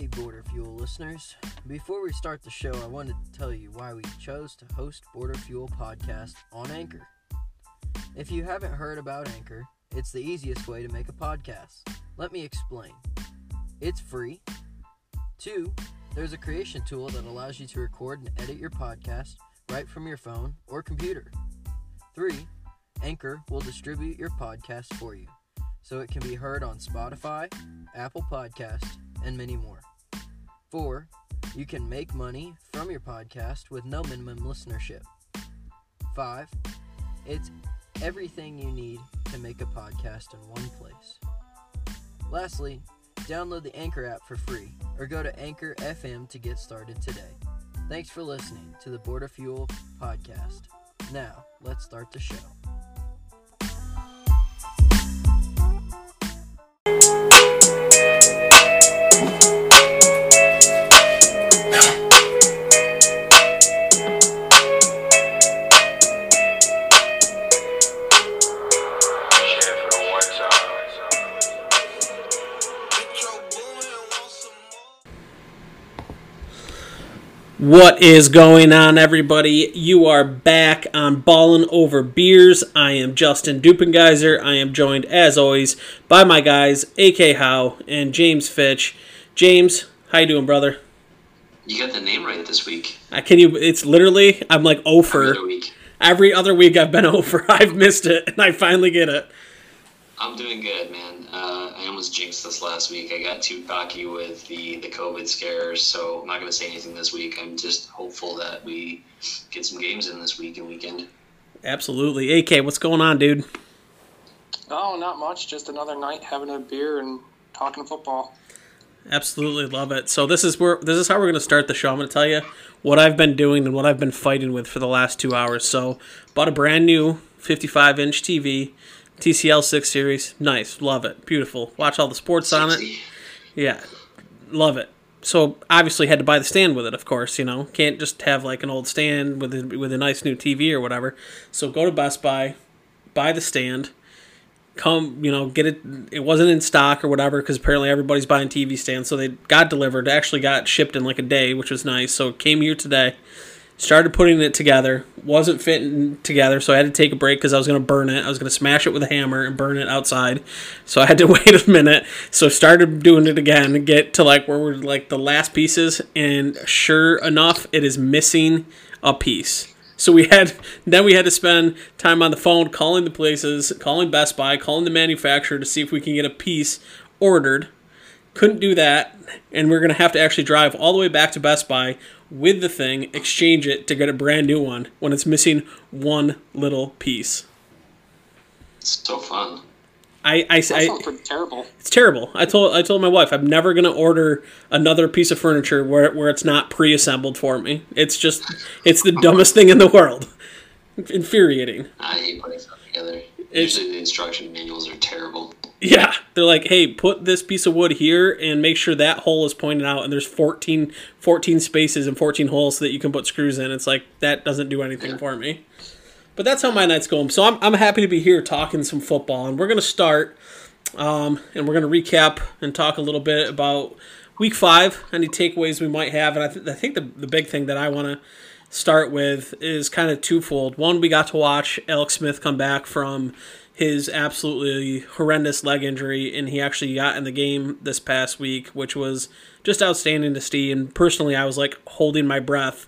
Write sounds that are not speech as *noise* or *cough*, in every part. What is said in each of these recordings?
Hey, Border Fuel listeners. Before we start the show, I wanted to tell you why we chose to host Border Fuel Podcast on Anchor. If you haven't heard about Anchor, it's the easiest way to make a podcast. Let me explain. It's free. Two, there's a creation tool that allows you to record and edit your podcast right from your phone or computer. Three, Anchor will distribute your podcast for you so it can be heard on Spotify, Apple Podcast, and many more. Four, you can make money from your podcast with no minimum listenership. Five, it's everything you need to make a podcast in one place. Lastly, download the Anchor app for free or go to Anchor FM to get started today. Thanks for listening to the Border Fuel podcast. Now, let's start the show. What is going on, everybody? You are back on Ballin' Over Beers. I am Justin Dupengeiser. I am joined, as always, by my guys, AK Howe and James Fitch. James, how you doing, brother? You got the name right this week. I can you? It's literally I'm like oh over Every other week. every other week. I've been *laughs* oh over. I've missed it, and I finally get it. I'm doing good, man. Uh, I almost jinxed this last week. I got too cocky with the, the COVID scares, so I'm not going to say anything this week. I'm just hopeful that we get some games in this week and weekend. Absolutely, AK. What's going on, dude? Oh, not much. Just another night having a beer and talking football. Absolutely love it. So this is where this is how we're going to start the show. I'm going to tell you what I've been doing and what I've been fighting with for the last two hours. So bought a brand new 55 inch TV, TCL 6 series. Nice, love it, beautiful. Watch all the sports on it. Yeah, love it. So obviously had to buy the stand with it, of course. You know, can't just have like an old stand with a, with a nice new TV or whatever. So go to Best Buy, buy the stand, come you know get it. It wasn't in stock or whatever because apparently everybody's buying TV stands. So they got delivered. Actually got shipped in like a day, which was nice. So it came here today. Started putting it together. Wasn't fitting together, so I had to take a break because I was going to burn it. I was going to smash it with a hammer and burn it outside. So I had to *laughs* wait a minute. So started doing it again. To get to like where we're like the last pieces, and sure enough, it is missing a piece. So we had then we had to spend time on the phone calling the places, calling Best Buy, calling the manufacturer to see if we can get a piece ordered. Couldn't do that, and we're gonna have to actually drive all the way back to Best Buy with the thing, exchange it to get a brand new one when it's missing one little piece. It's so fun. I, I, That I pretty terrible. it's terrible. I told I told my wife I'm never gonna order another piece of furniture where where it's not pre-assembled for me. It's just it's the dumbest thing in the world. Infuriating. I hate putting stuff together. It's- Usually the instruction manuals are terrible. Yeah, they're like, hey, put this piece of wood here and make sure that hole is pointed out, and there's 14, 14 spaces and 14 holes so that you can put screws in. It's like, that doesn't do anything for me. But that's how my night's going. So I'm, I'm happy to be here talking some football, and we're going to start, um, and we're going to recap and talk a little bit about week five, any takeaways we might have. And I, th- I think the, the big thing that I want to start with is kind of twofold. One, we got to watch Alex Smith come back from his absolutely horrendous leg injury, and he actually got in the game this past week, which was just outstanding to see. And personally, I was like holding my breath,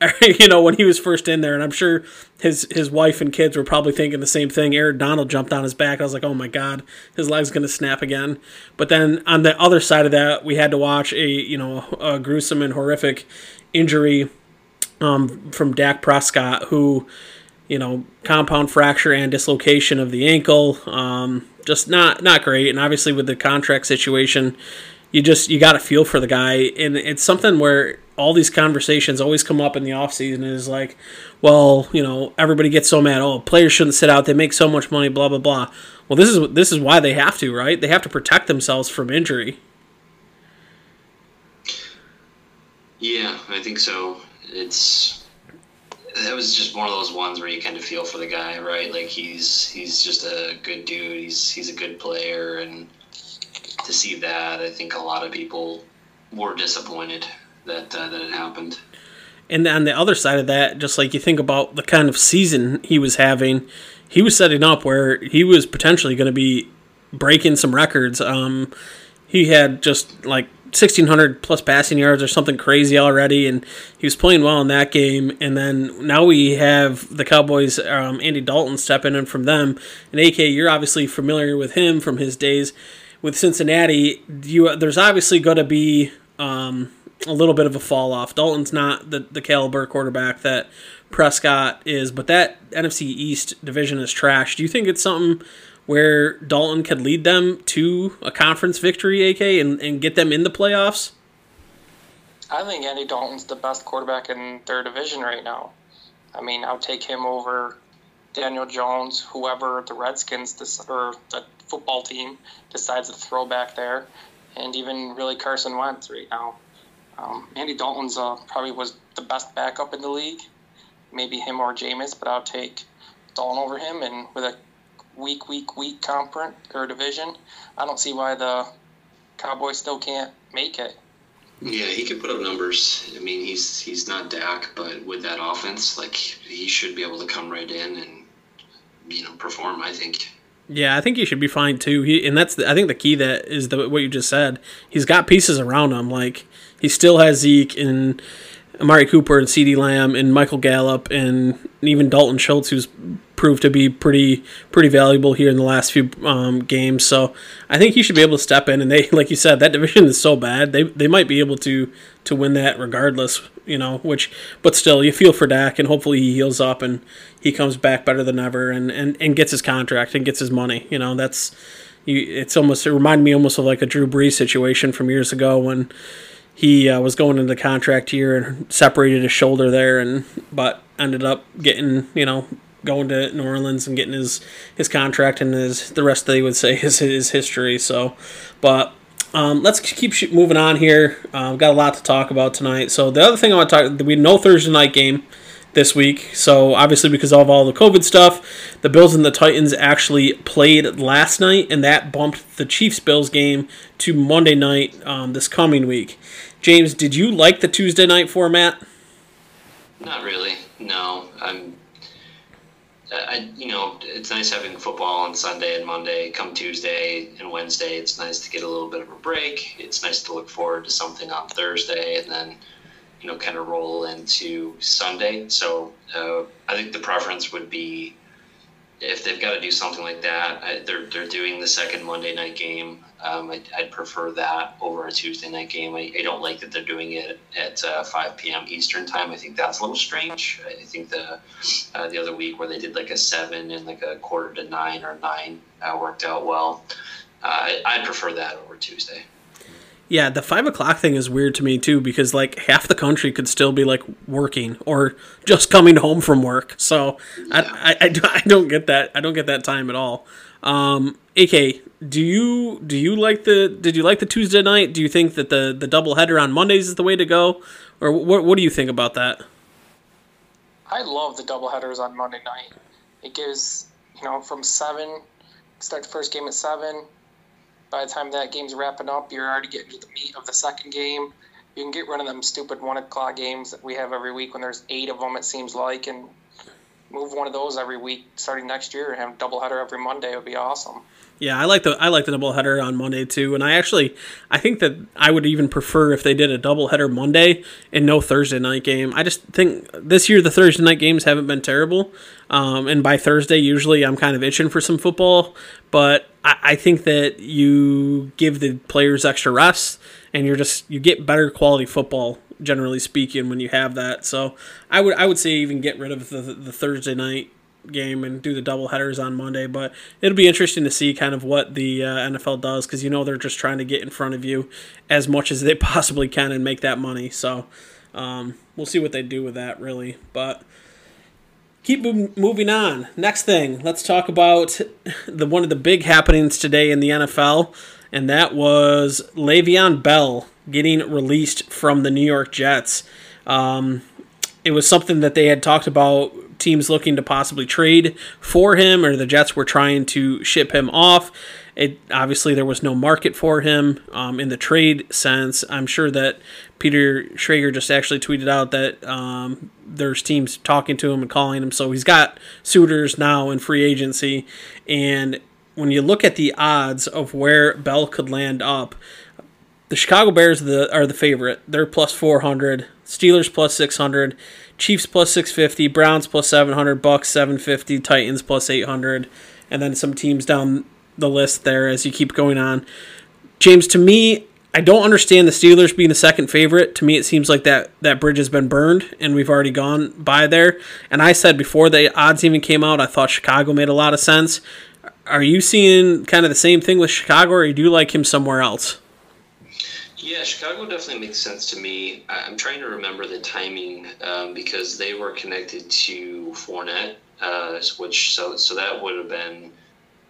*laughs* you know, when he was first in there, and I'm sure his his wife and kids were probably thinking the same thing. Aaron Donald jumped on his back. I was like, oh my god, his leg's gonna snap again. But then on the other side of that, we had to watch a you know a gruesome and horrific injury um, from Dak Prescott, who, you know, compound fracture and dislocation of the ankle. Um, just not not great. And obviously with the contract situation, you just you got to feel for the guy. And it's something where all these conversations always come up in the offseason is like, well, you know, everybody gets so mad. Oh, players shouldn't sit out. They make so much money. Blah blah blah. Well, this is this is why they have to, right? They have to protect themselves from injury. Yeah, I think so. It's that was just one of those ones where you kind of feel for the guy, right? Like he's he's just a good dude. He's he's a good player, and to see that, I think a lot of people were disappointed that uh, that it happened. And on the other side of that, just like you think about the kind of season he was having, he was setting up where he was potentially going to be breaking some records. Um, he had just like 1600 plus passing yards or something crazy already and he was playing well in that game. And then now we have the cowboys um, andy dalton stepping in from them. And ak you're obviously familiar with him from his days with cincinnati. You there's obviously going to be um, a little bit of a fall off. Dalton's not the, the caliber quarterback that prescott is but that nfc east division is trash. Do you think it's something where Dalton could lead them to a conference victory, AK, and, and get them in the playoffs? I think Andy Dalton's the best quarterback in their division right now. I mean, I'll take him over Daniel Jones, whoever the Redskins or the football team decides to throw back there, and even really Carson Wentz right now. Um, Andy Dalton's uh, probably was the best backup in the league, maybe him or Jameis, but I'll take Dalton over him. And with a weak, weak, weak conference or division, I don't see why the Cowboys still can't make it. Yeah, he could put up numbers. I mean, he's he's not Dak, but with that offense, like he should be able to come right in and you know perform. I think. Yeah, I think he should be fine too. He and that's the, I think the key that is the what you just said. He's got pieces around him. Like he still has Zeke and Amari Cooper and CeeDee Lamb and Michael Gallup and even Dalton Schultz, who's proved to be pretty pretty valuable here in the last few um, games. So I think he should be able to step in. And they, *laughs* like you said, that division is so bad. They they might be able to to win that regardless. You know, which but still, you feel for Dak, and hopefully he heals up and he comes back better than ever, and and, and gets his contract and gets his money. You know, that's you. It's almost it reminded me almost of like a Drew Brees situation from years ago when he uh, was going into the contract year and separated his shoulder there, and but ended up getting you know going to New Orleans and getting his his contract and his the rest they would say is his history. So, but um, let's keep moving on here. Uh, got a lot to talk about tonight. So the other thing I want to talk, we no Thursday night game this week. So obviously because of all the COVID stuff, the Bills and the Titans actually played last night, and that bumped the Chiefs Bills game to Monday night um, this coming week. James, did you like the Tuesday night format? Not really. No, I'm I, you know, it's nice having football on Sunday and Monday. Come Tuesday and Wednesday, it's nice to get a little bit of a break. It's nice to look forward to something on Thursday, and then, you know, kind of roll into Sunday. So uh, I think the preference would be if they've got to do something like that, I, they're they're doing the second Monday night game. Um, I, would prefer that over a Tuesday night game. I, I, don't like that they're doing it at uh, 5 p.m. Eastern time. I think that's a little strange. I think the uh, the other week where they did like a seven and like a quarter to nine or nine uh, worked out well. Uh, I'd prefer that over Tuesday. Yeah, the five o'clock thing is weird to me too because like half the country could still be like working or just coming home from work. So yeah. I, I, I, I, don't get that. I don't get that time at all. Um, AK, do you do you like the did you like the Tuesday night? Do you think that the the double header on Mondays is the way to go, or what what do you think about that? I love the double headers on Monday night. It gives you know from seven start the first game at seven by the time that game's wrapping up, you're already getting to the meat of the second game. You can get rid of them stupid one o'clock games that we have every week when there's eight of them, it seems like, and move one of those every week starting next year and have a doubleheader every Monday would be awesome. Yeah, I like the I like the doubleheader on Monday too, and I actually I think that I would even prefer if they did a doubleheader Monday and no Thursday night game. I just think this year the Thursday night games haven't been terrible, um, and by Thursday usually I'm kind of itching for some football, but I, I think that you give the players extra rest and you're just you get better quality football generally speaking when you have that. So I would I would say even get rid of the the Thursday night game and do the double headers on Monday. But it'll be interesting to see kind of what the uh, NFL does because you know they're just trying to get in front of you as much as they *laughs* possibly can and make that money. So um, we'll see what they do with that really, but. Keep moving on. Next thing, let's talk about the one of the big happenings today in the NFL, and that was Le'Veon Bell getting released from the New York Jets. Um, it was something that they had talked about teams looking to possibly trade for him, or the Jets were trying to ship him off. It obviously there was no market for him um, in the trade sense. I'm sure that Peter Schrager just actually tweeted out that um, there's teams talking to him and calling him, so he's got suitors now in free agency. And when you look at the odds of where Bell could land up, the Chicago Bears are the, are the favorite. They're plus 400. Steelers plus 600. Chiefs plus 650. Browns plus 700. Bucks 750. Titans plus 800. And then some teams down the list there as you keep going on. James, to me, I don't understand the Steelers being the second favorite. To me, it seems like that, that bridge has been burned and we've already gone by there. And I said before the odds even came out, I thought Chicago made a lot of sense. Are you seeing kind of the same thing with Chicago, or do you like him somewhere else? Yeah, Chicago definitely makes sense to me. I'm trying to remember the timing um, because they were connected to Fournette, uh, which so so that would have been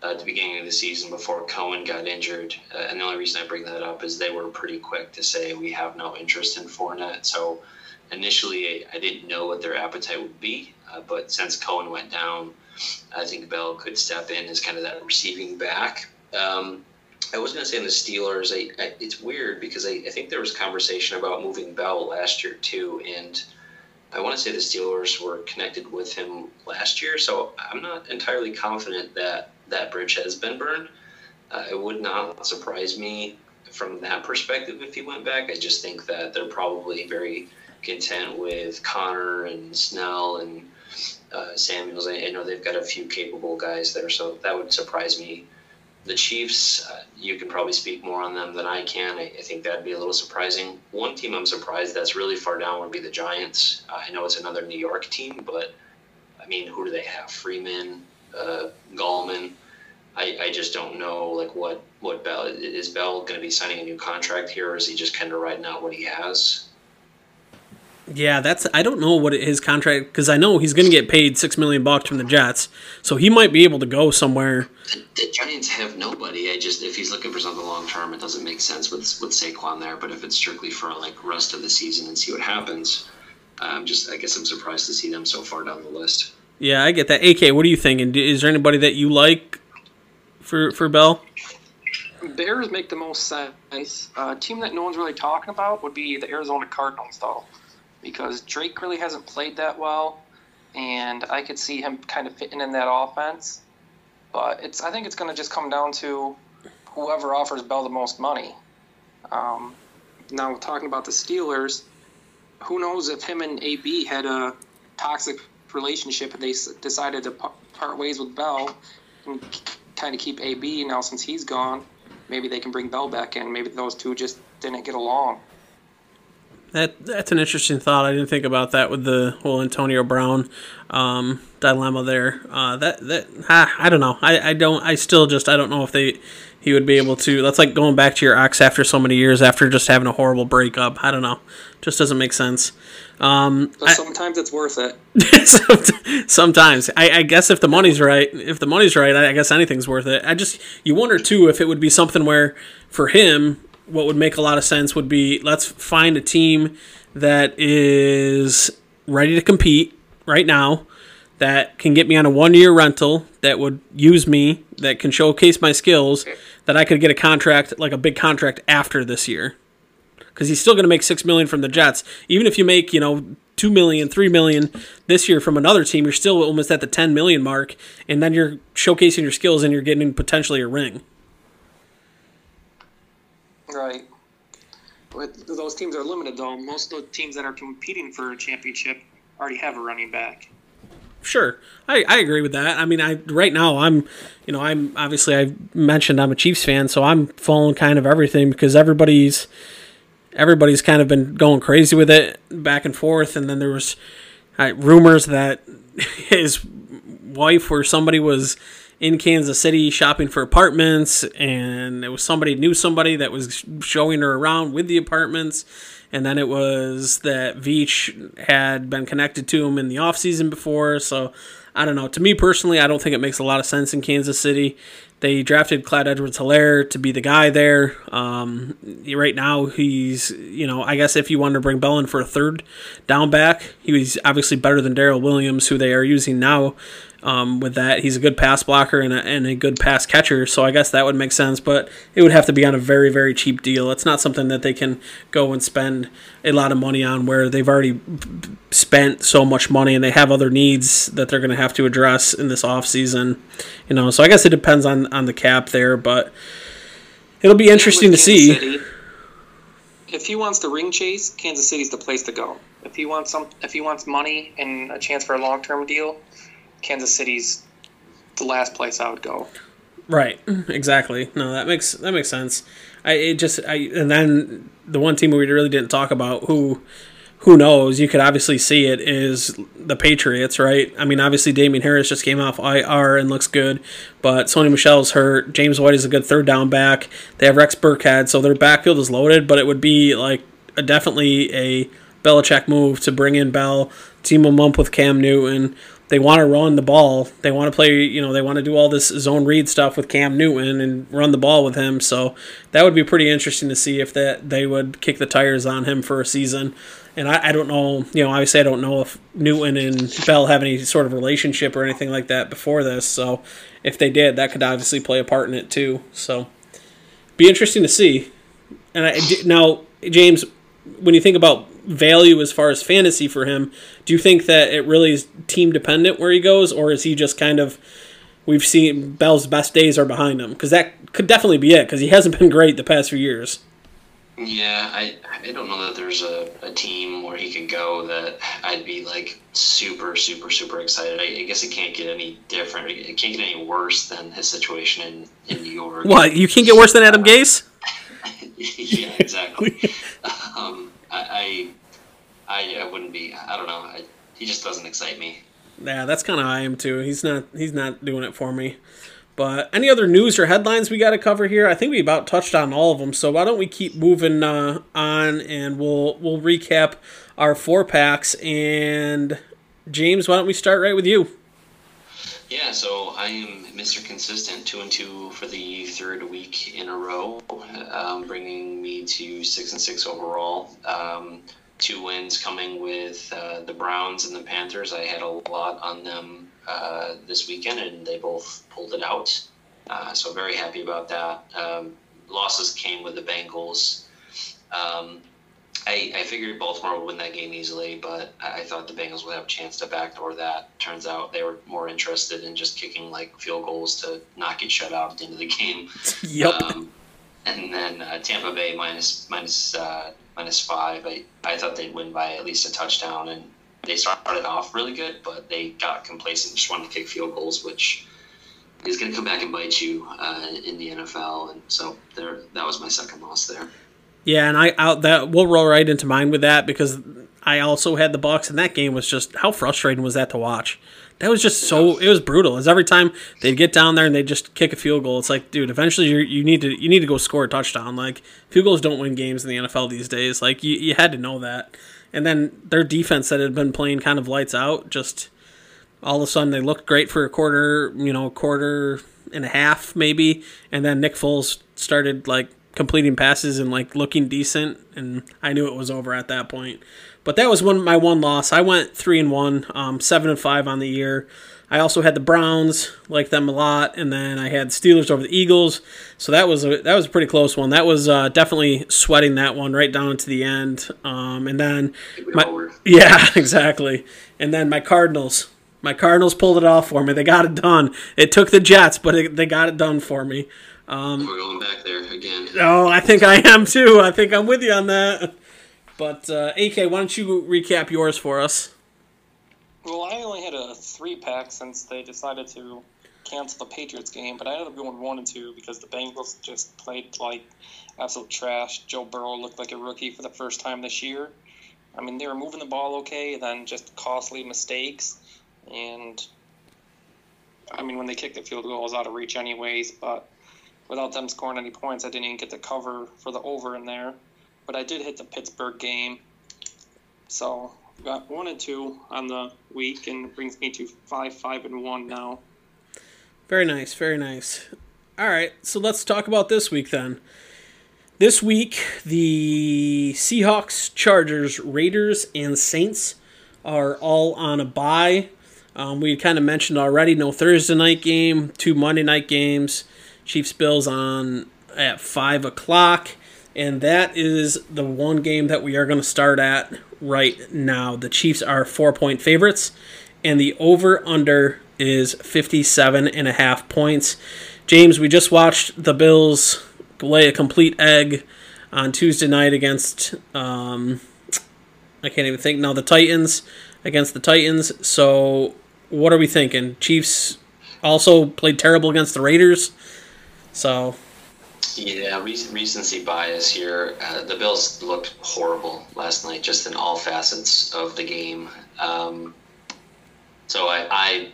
uh, at the beginning of the season before Cohen got injured. Uh, and the only reason I bring that up is they were pretty quick to say we have no interest in Fournette. So initially, I, I didn't know what their appetite would be, uh, but since Cohen went down, I think Bell could step in as kind of that receiving back. Um, I was going to say in the Steelers, I, I, it's weird because I, I, think there was conversation about moving Bell last year too, and I want to say the Steelers were connected with him last year, so I'm not entirely confident that that bridge has been burned. Uh, it would not surprise me from that perspective if he went back. I just think that they're probably very content with Conner and Snell and uh, Samuels. I, I know they've got a few capable guys there, so that would surprise me the Chiefs, uh, you can probably speak more on them than I can. I, I, think that'd be a little surprising. One team I'm surprised that's really far down would be the Giants. Uh, I know it's another New York team, but I mean, who do they have? Freeman, uh, Gallman. I, I just don't know like what what Bell is Bell going to be signing a new contract here, or is he just kind of riding out what he has? Yeah, that's I don't know what his contract because I know he's going to get paid six million bucks from the Jets, so he might be able to go somewhere. The, the Giants have nobody. I just if he's looking for something long term, it doesn't make sense with with Saquon there. But if it's strictly for like rest of the season and see what happens, um, just I guess I'm surprised to see them so far down the list. Yeah, I get that. AK, what are you thinking? Is there anybody that you like for for Bell? Bears make the most sense. A uh, team that no one's really talking about would be the Arizona Cardinals, though because Drake really hasn't played that well, and I could see him kind of fitting in that offense. But it's I think it's going to just come down to whoever offers Bell the most money. Um, now talking about the Steelers, who knows if him and AB had a toxic relationship and they decided to part ways with Bell and kind of keep AB now since he's gone. Maybe they can bring Bell back in. Maybe those two just didn't get along. That that's an interesting thought. I didn't think about that with the whole Antonio Brown um, dilemma there. Uh, that that ah, I don't know. I, I don't. I still just I don't know if they he would be able to. That's like going back to your ex after so many years after just having a horrible breakup. I don't know. Just doesn't make sense. Um, sometimes I, it's worth it. *laughs* sometimes I, I, guess if the money's right, if the money's right, I guess anything's worth it. I just you wonder too if it would be something where for him what would make a lot of sense would be let's find a team that is ready to compete right now that can get me on a one year rental that would use me that can showcase my skills that I could get a contract like a big contract after this year. Because he's still going to make six million from the Jets. Even if you make you know two million three million this year from another team you're still almost at the 10 million mark and then you're showcasing your skills and you're getting potentially a ring Right. But those teams are limited, though. Most of the teams that are competing for a championship already have a running back. Sure, I, I agree with that. I mean, I right now I'm, you know, I'm obviously I mentioned I'm a Chiefs fan, so I'm following kind of everything because everybody's everybody's kind of been going crazy with it back and forth, and then there was uh, rumors that *laughs* his wife or somebody was in Kansas City shopping for apartments, and it was somebody knew somebody that was showing her around with the apartments. And then it was that Veach had been connected to him in the off season before. So I don't know. To me personally, I don't think it makes a lot of sense in Kansas City. They drafted Clyde Edwards Helaire to be the guy there. Um, right now, he's, you know, I guess if you wanted to bring Bell in for a third down back, he was obviously better than Darrel Williams, who they are using now um, with that. He's a good pass blocker and a, and a good pass catcher, so I guess that would make sense, but it would have to be on a very, very cheap deal. It's not something that they can go and spend a lot of money on where they've already spent so much money and they have other needs that they're going to have to address in this offseason. You know, so I guess it depends on, on the cap there, but it'll be interesting to see. City, if he wants the ring chase, Kansas City's the place to go. If he wants some, if he wants money and a chance for a long term deal, Kansas City's the last place I would go. Right. *laughs* Exactly. No, that makes that makes sense. I it just I and then the one team we really didn't talk about who who knows? You could obviously see it is the Patriots, right? I mean, obviously Damien Harris just came off IR and looks good, but Sony Michel's hurt. James White is a good third down back. They have Rex Burkhead, so their backfield is loaded. But it would be like a, definitely a Belichick move to bring in Bell, team him up with Cam Newton they want to run the ball. They want to play, you know, they want to do all this zone read stuff with Cam Newton and run the ball with him. So that would be pretty interesting to see if that they would kick the tires on him for a season. And I, I don't know, you know, obviously I don't know if Newton and Bell have any sort of relationship or anything like that before this. So if they did, that could obviously play a part in it too. So be interesting to see. And I, now, James, when you think about value as far as fantasy for him. Do you think that it really is team dependent where he goes, or is he just kind of we've seen Bell's best days are behind him? Because that could definitely be it. Because he hasn't *laughs* been great the past few years. Yeah, I I don't know that there's a, a team where he could go that I'd be like super super super excited. I, I guess it can't get any different. It can't get any worse than his situation in in New York. What you can't get worse than Adam Gase? *laughs* yeah, exactly. *laughs* um, I, I, I wouldn't be. I don't know. I, he just doesn't excite me. Yeah, that's kind of I am too. He's not. He's not doing it for me. But any other news or headlines we got to cover here? I think we about touched on all of them. So why don't we keep moving uh, on and we'll we'll recap our four packs. And James, why don't we start right with you? Yeah, so I am Mr. Consistent, two and two for the third week in a row, um, bringing me to six and six overall. Um, two wins coming with uh, the Browns and the Panthers. I had a lot on them uh, this weekend, and they both pulled it out. Uh, so very happy about that. Um, losses came with the Bengals. Um, I, I figured Baltimore would win that game easily, but I, thought the Bengals would have a chance to backdoor that. Turns out they were more interested in just kicking like field goals to not get shut out at the end of the game. *laughs* Yep. Um, and then uh, Tampa Bay minus, minus, uh, minus five. I, I thought they'd win by at least a touchdown, and they started off really good, but they got complacent, just wanted to kick field goals, which is going to come back and bite you uh, in the NFL. And so there, that was my second loss there. Yeah, and I out that we'll roll right into mine with that because I also had the Bucks, and that game was just how frustrating was that to watch. That was just so it was brutal. As every time they'd get down there and they just kick a field goal, it's like, dude, eventually you you need to you need to go score a touchdown. Like field goals don't win games in the NFL these days. Like you you had to know that. And then their defense that had been playing kind of lights out, just all of a sudden they looked great for a quarter, you know, quarter and a half maybe, and then Nick Foles started like completing passes and like looking decent, and I knew it was over at that point. But that was one my one loss. I went three and one, um, seven and five on the year. I also had the Browns, like them a lot, and then I had Steelers over the Eagles. So that was a that was a pretty close one. That was uh, definitely sweating that one right down to the end. Um, and then my, *laughs* yeah, exactly. And then my Cardinals, my Cardinals pulled it off for me. They got it done. It took the Jets, but it, they got it done for me. Um, We're going back there again. Oh, I think I am too. I think I'm with you on that. But uh, AK, why don't you recap yours for us? Well, I only had a three pack since they decided to cancel the Patriots game, but I ended up going one and two because the Bengals just played like absolute trash. Joe Burrow looked like a rookie for the first time this year. I mean, they were moving the ball okay, then just costly mistakes. And I mean, when they kicked the field goal, it was out of reach anyways. But without them scoring any points. I didn't even get the cover for the over in there, but I did hit the Pittsburgh game. So Got one and two on the week, and brings me to five, five, and one now. Very nice, very nice. All right, so let's talk about this week then. This week, the Seahawks, Chargers, Raiders, and Saints are all on a bye. Um, we kind of mentioned already no Thursday night game, two Monday night games. Chiefs Bills on at five o'clock, and that is the one game that we are going to start at right now. The Chiefs are four point favorites, and the over under is 57 and a half points. James, we just watched the Bills lay a complete egg on Tuesday night against um, I can't even think now the Titans against the Titans. So what are we thinking? Chiefs also played terrible against the Raiders. So yeah, recency bias here. Uh, the Bills looked horrible last night, just in all facets of the game. Um, so I, I,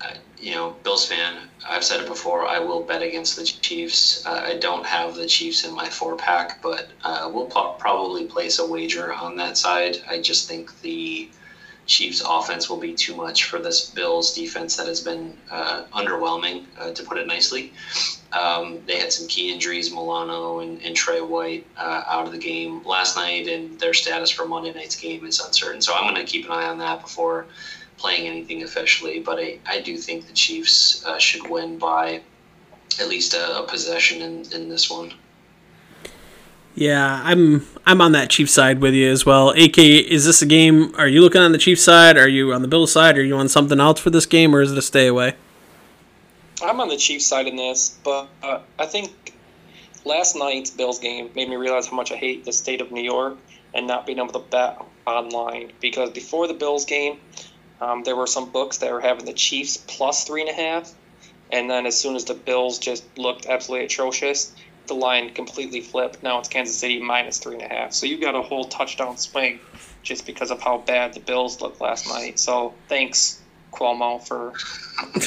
I, you know, Bills fan. I've said it before. I will bet against the Chiefs. Uh, I don't have the Chiefs in my four pack, but uh, we'll probably place a wager on that side. I just think the Chiefs offense will be too much for this Bills defense that has been uh, underwhelming, uh, to put it nicely. Um, they had some key injuries, Milano and, and Tre White uh, out of the game last night, and their status for Monday night's game is uncertain. So I'm going to keep an eye on that before playing anything officially. But I, I do think the Chiefs uh, should win by at least a, a possession in, in this one. Yeah, I'm I'm on that Chiefs side with you as well. AK, is this a game? Are you looking on the Chiefs side? Are you on the Bills side? Are you on something else for this game, or is it a stay away? I'm on the Chiefs side in this, but uh, I think last night's Bills game made me realize how much I hate the state of New York and not being able to bet online. Because before the Bills game, um, there were some books that were having the Chiefs plus three and a half, and then as soon as the Bills just looked absolutely atrocious, the line completely flipped. Now it's Kansas City minus three and a half. So you got a whole touchdown swing just because of how bad the Bills looked last night. So thanks, Cuomo, for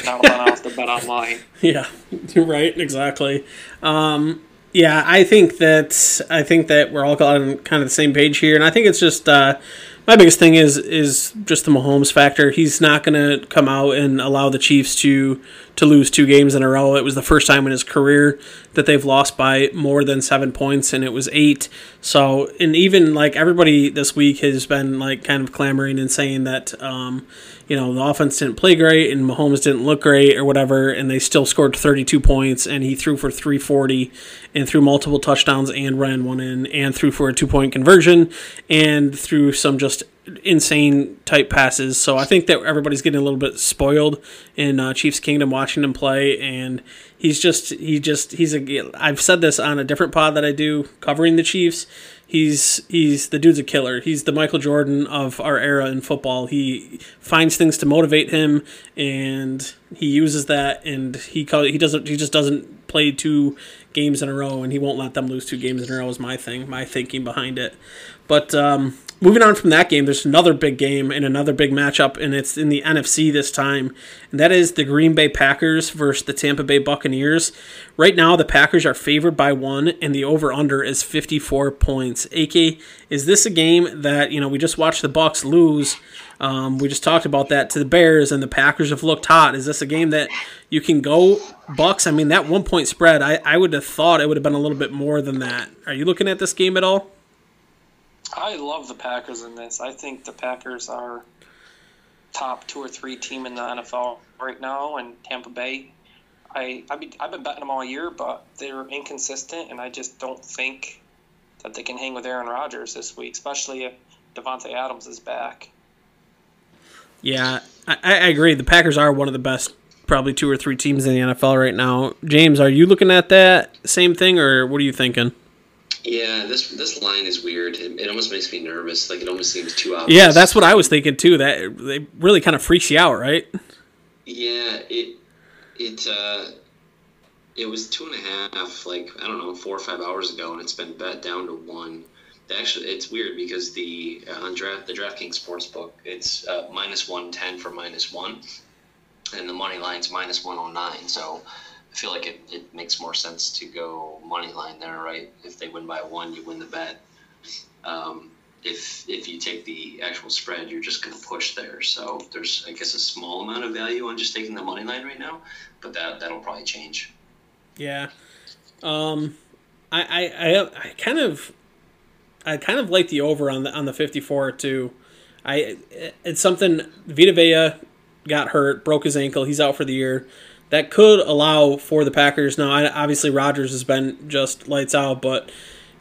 not allowing us to bet online. *laughs* Yeah, *laughs* right. Exactly. Um, yeah, I think that I think that we're all on kind of the same page here, and I think it's just uh, my biggest thing is is just the Mahomes factor. He's not going to come out and allow the Chiefs to to lose two games in a row. It was the first time in his career that they've lost by more than seven points, and it was eight. So, and even like everybody this week has been like kind of clamoring and saying that, um, you know, the offense didn't play great and Mahomes didn't look great or whatever, and they still scored 32 points, and he threw for 340 and threw multiple touchdowns and ran one in and threw for a two point conversion and threw some just insane type passes. So I think that everybody's getting a little bit spoiled in uh, Chiefs Kingdom watching him play, and he's just he just he's a. I've said this on a different pod that I do covering the Chiefs. He's he's the dude's a killer. He's the Michael Jordan of our era in football. He finds things to motivate him, and he uses that. And he he doesn't he just doesn't play two games in a row, and he won't let them lose two games in a row. Is my thing, my thinking behind it. But um, moving on from that game, there's another big game and another big matchup, and it's in the NFC this time, and that is the Green Bay Packers versus the Tampa Bay Buccaneers. Right now, the Packers are favored by one, and the over/under is 54 points. AK, is this a game that you know we just watched the Bucks lose? Um, we just talked about that to the Bears, and the Packers have looked hot. Is this a game that you can go Bucks? I mean, that one point spread, I, I would have thought it would have been a little bit more than that. Are you looking at this game at all? I love the Packers in this. I think the Packers are top two or three team in the NFL right now, and Tampa Bay. I I be, I've been betting them all year, but they're inconsistent, and I just don't think that they can hang with Aaron Rodgers this week, especially if Davante Adams is back. Yeah, I, I agree. The Packers are one of the best, probably two or three teams in the NFL right now. James, are you looking at that same thing, or what are you thinking? Yeah, this this line is weird. It, it, almost makes me nervous. Like it almost seems too obvious. Yeah, that's what I was thinking too. That they really kind of freaks you out, right? Yeah, it it uh, it was two and a half, like I don't know, four or five hours ago, and it's been bet down to one. Actually, it's weird because the uh, on draft the DraftKings sportsbook, it's uh, minus one ten for minus one, and the money line's minus one oh nine. So I feel like it, it makes more sense to go money line there, right? If they win by one, you win the bet. Um, if if you take the actual spread, you're just going to push there. So there's I guess a small amount of value on just taking the money line right now, but that that'll probably change. Yeah. Um, I, I, I, kind of, I kind of like the over on the on the fifty four too. I it's something Vita Vea got hurt, broke his ankle, he's out for the year. That could allow for the Packers. Now, obviously, Rodgers has been just lights out, but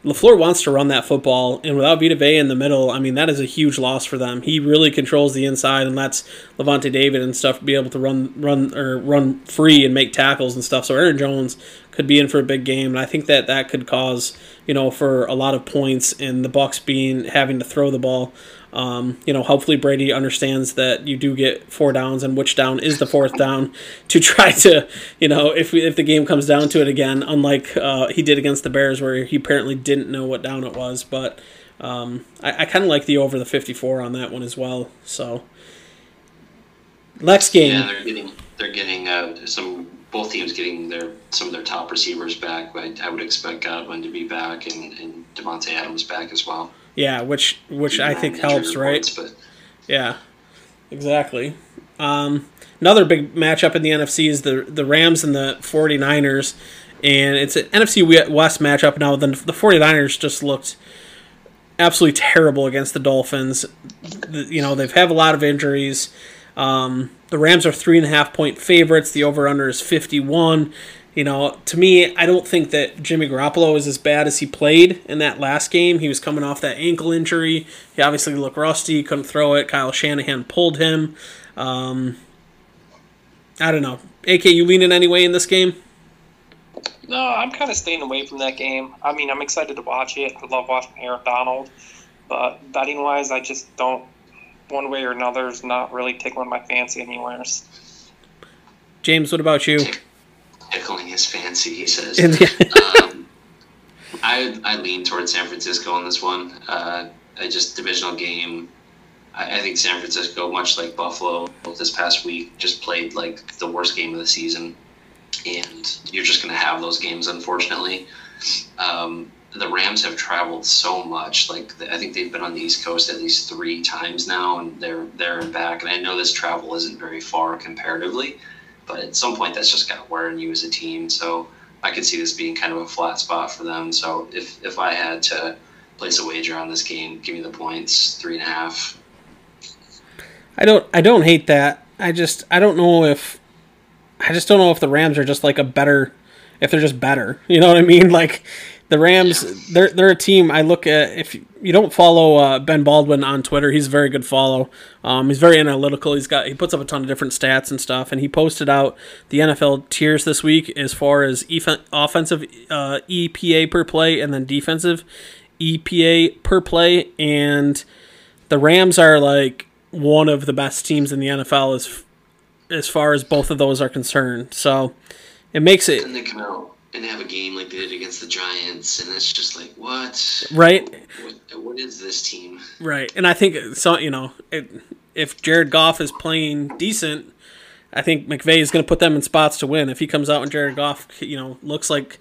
LaFleur wants to run that football, and without Vita Vea in the middle, I mean, that is a huge loss for them. He really controls the inside and lets Lavonte David and stuff be able to run, run or run free and make tackles and stuff. So Aaron Jones could be in for a big game, and I think that that could cause you know for a lot of points and the Bucks being having to throw the ball. Um, you know, hopefully Brady understands that you do get four downs and which down is the fourth down *laughs* to try to, you know, if if the game comes down to it again, unlike uh, he did against the Bears where he apparently didn't know what down it was. But um, I, I kind of like the over the 54 on that one as well. So next game. Yeah, they're getting they're getting uh, some both teams getting their some of their top receivers back. I, I would expect Godwin to be back and, and Davante Adams back as well. Yeah, which which I think helps, right? Yeah, exactly. Um, another big matchup in the NFC is the the Rams and the 49ers. And it's an NFC West matchup now. The, the 49ers just looked absolutely terrible against the Dolphins. You know, they've had a lot of injuries. Um, the Rams are three and a half point favorites. The over under is 51. You know, to me, I don't think that Jimmy Garoppolo is as bad as he played in that last game. He was coming off that ankle injury. He obviously looked rusty, couldn't throw it. Kyle Shanahan pulled him. Um, I don't know. AK, you leaning in any way in this game? No, I'm kind of staying away from that game. I mean, I'm excited to watch it. I love watching Aaron Donald. But betting wise, I just don't, one way or another, is not really tickling my fancy anywhere. James, what about you? Tickling his fancy. He says. *laughs* um, I I lean towards San Francisco on this one. Uh, I just divisional game. I, I, think San Francisco, much like Buffalo this past week, just played like the worst game of the season, and you're just going to have those games, unfortunately. Um, the Rams have traveled so much. Like I think they've been on the East Coast at least three times now, and they're there and back. And I know this travel isn't very far comparatively, but at some point that's just kind of wearing you as a team. So I could see this being kind of a flat spot for them. So if if I had to place a wager on this game, give me the points, three and a half. I don't I don't hate that. I just I don't know if I just don't know if the Rams are just like a better if they're just better. *laughs* You know what I mean? Like the Rams, they're they're a team. I look at if you don't follow uh, Ben Baldwin on Twitter, he's a very good follow. Um, he's very analytical. He's got he puts up a ton of different stats and stuff, and he posted out the NFL tiers this week as far as offensive uh, EPA per play and then defensive EPA per play, and the Rams are like one of the best teams in the NFL as as far as both of those are concerned. So it makes it and have a game like they did against the Giants, and it's just like what? Right. What, what is this team? Right, and I think so. You know, it, if Jared Goff is playing decent, I think McVay is going to put them in spots to win. If he comes out and Jared Goff, you know, looks like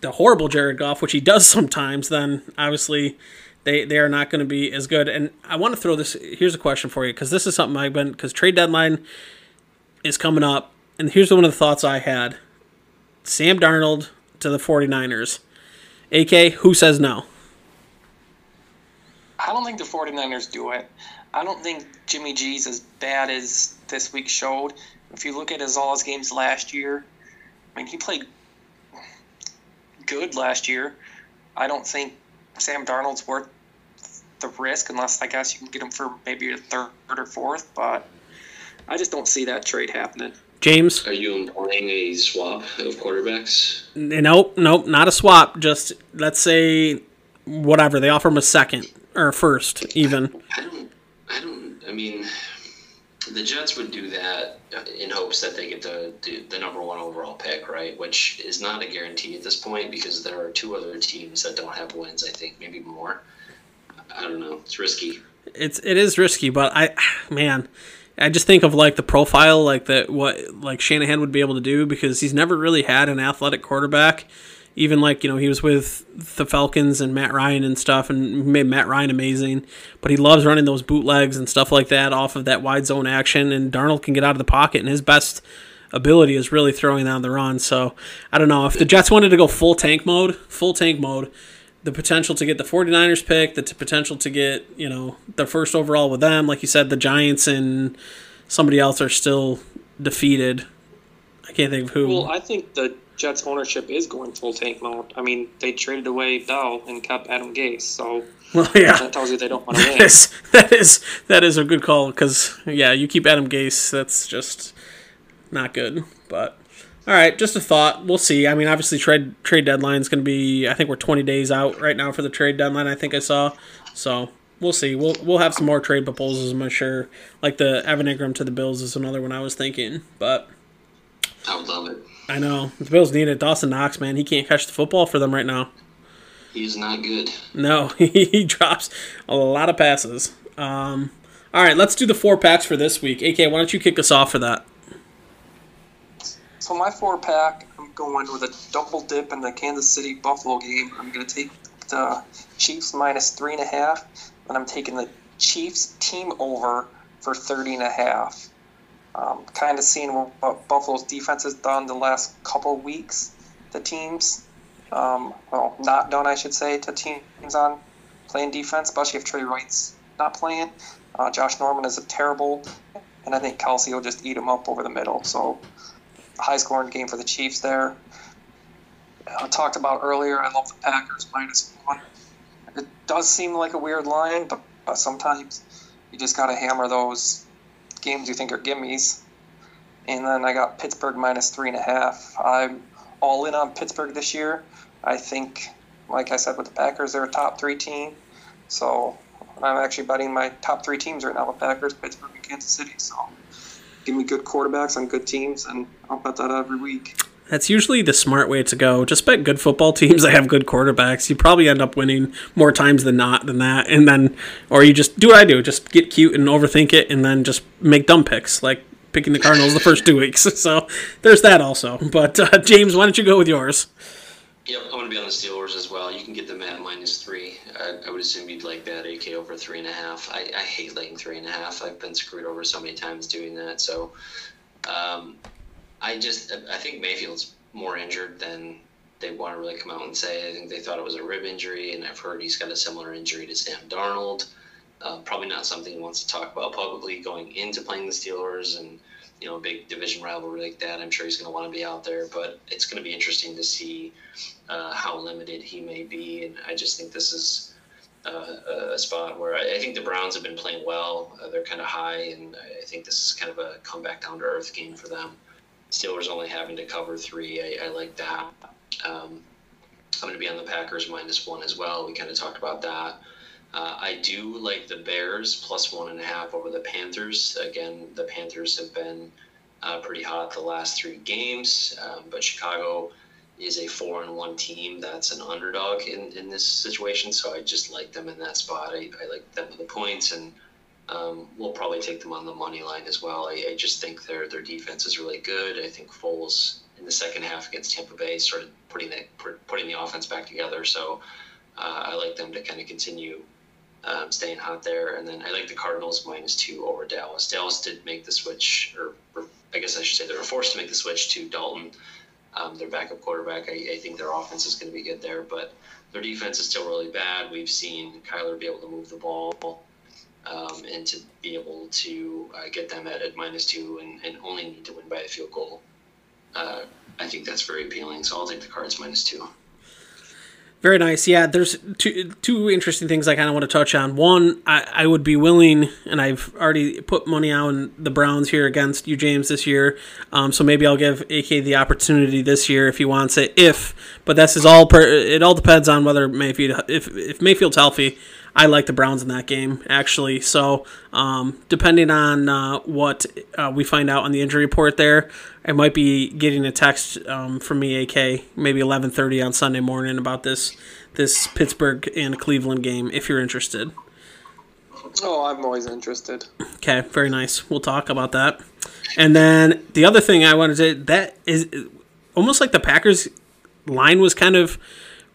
the horrible Jared Goff, which he does *laughs* sometimes, then obviously they they are not going to be as good. And I want to throw this. Here's a question for you because this is something I've been because trade deadline is coming up, and here's one of the thoughts I had Sam Darnold to the 49ers. AK, who says no? I don't think the 49ers do it. I don't think Jimmy G's as bad as this week showed. If you look at his all his games last year, I mean, he played good last year. I don't think Sam Darnold's worth the risk unless I guess you can get him for maybe a third or fourth, but I just don't see that trade happening. James? Are you employing a swap of quarterbacks? Nope, nope, not a swap. Just let's say whatever they offer him a second or first, even. I don't. I don't. I mean, the Jets would do that in hopes that they get the, the, the number one overall pick, right? Which is not a guarantee at this point because there are two other teams that don't have wins. I think maybe more. I don't know. It's risky. It's it is risky, but I man I just think of like the profile, like that what like Shanahan would be able to do because he's never really had an athletic quarterback, even like you know he was with the Falcons and Matt Ryan and stuff, and made Matt Ryan amazing. But he loves running those bootlegs and stuff like that off of that wide zone action, and Darnold can get out of the pocket, and his best ability is really throwing down the run. So I don't know if the Jets wanted to go full tank mode, full tank mode. The potential to get the 49ers pick, the t- potential to get, you know, the first overall with them. Like you said, the Giants and somebody else are still defeated. I can't think of who. Well, I think the Jets ownership is going full tank mode. I mean, they traded away Bell and kept Adam Gase, so *laughs* well, yeah. that tells you they don't want *laughs* to win. is that is that is a good call because yeah, you keep Adam Gase. That's just not good. But all right, just a thought. We'll see. I mean, obviously trade trade deadline is going to be. I think we're 20 days out right now for the trade deadline. I think I saw. So we'll see. We'll we'll have some more trade proposals. I'm sure. Like the Evan Engram to the Bills is another one I was thinking. But I would love it. I know the Bills need it. Dawson Knox, man, he can't catch the football for them right now. He's not good. No, *laughs* he drops a lot of passes. Um, all right, let's do the four packs for this week. AK, why don't you kick us off for that? So my four pack, I'm going with a double dip in the Kansas City Buffalo game. I'm going to take the Chiefs minus three and a half, and I'm taking the Chiefs team over for 30 and a half. Um, kind of seeing what Buffalo's defense has done the last couple weeks. The teams, um, well, not done, I should say, to teams on playing defense, especially if Tre White's not playing. Uh, Josh Norman is a terrible, and I think Kelce will just eat him up over the middle. So high scoring game for the Chiefs there. I talked about earlier, I love the Packers minus one. It does seem like a weird line, but, but sometimes you just got to hammer those games you think are gimmies. And then I got Pittsburgh minus three and a half. I'm all in on Pittsburgh this year. I think, like I said with the Packers, they're a top three team. So I'm actually betting my top three teams right now the Packers, Pittsburgh, and Kansas City. So give me good quarterbacks on good teams, and I'll bet that every week. That's usually the smart way to go. Just bet good football teams *laughs* that have good quarterbacks. You probably end up winning more times than not than that. And then, or you just do what I do, just get cute and overthink it, and then just make dumb picks, like picking the Cardinals the first two weeks. *laughs* So there's that also. But uh, James, why don't you go with yours? Yep, I'm going to be on the Steelers as well. You can get them at minus three. I, I would assume you'd like that AK over three and a half. I, I hate laying three and a half. I've been screwed over so many times doing that. So um, I just I think Mayfield's more injured than they want to really come out and say. I think they thought it was a rib injury, and I've heard he's got a similar injury to Sam Darnold. Uh, probably not something he wants to talk about publicly going into playing the Steelers and you know a big division rivalry like that. I'm sure he's going to want to be out there, but it's going to be interesting to see uh, how limited he may be. And I just think this is uh, a spot where I, I, think the Browns have been playing well. Uh, they're kind of high, and I think this is kind of a comeback down to earth game for them. Steelers only having to cover three, I, I like that. Um, I'm going to be on the Packers minus one as well. We kind of talked about that. Uh, I do like the Bears plus one and a half over the Panthers. Again, the Panthers have been uh, pretty hot the last three games, um, but Chicago is a four and one team that's an underdog in, in this situation. So I just like them in that spot. I, I like them with the points, and um, we'll probably take them on the money line as well. I, I just think their their defense is really good. I think Foles in the second half against Tampa Bay started putting the putting the offense back together. So uh, I like them to kind of continue um, staying hot there. And then I like the Cardinals minus two over Dallas. Dallas did make the switch, or, or I guess I should say they were forced to make the switch to Dalton, um, their backup quarterback. I, I, think their offense is going to be good there, but their defense is still really bad. We've seen Kyler be able to move the ball. Um, and to be able to uh, get them at, at minus two and, and only need to win by a field goal, uh, I think that's very appealing. So I'll take the Cards minus two. Very nice. Yeah, there's two two interesting things I kind of want to touch on. One, I, I would be willing, and I've already put money on the Browns here against you, James, this year. Um, so maybe I'll give AK the opportunity this year if he wants it. If, but this is all per, it all depends on whether Mayfield if if Mayfield's healthy. I like the Browns in that game actually. So um, depending on uh, what uh, we find out on the injury report, there, I might be getting a text um, from me, AK, maybe 11:30 on Sunday morning about this this Pittsburgh and Cleveland game. If you're interested. Oh, I'm always interested. Okay, very nice. We'll talk about that. And then the other thing I wanted to that is almost like the Packers line was kind of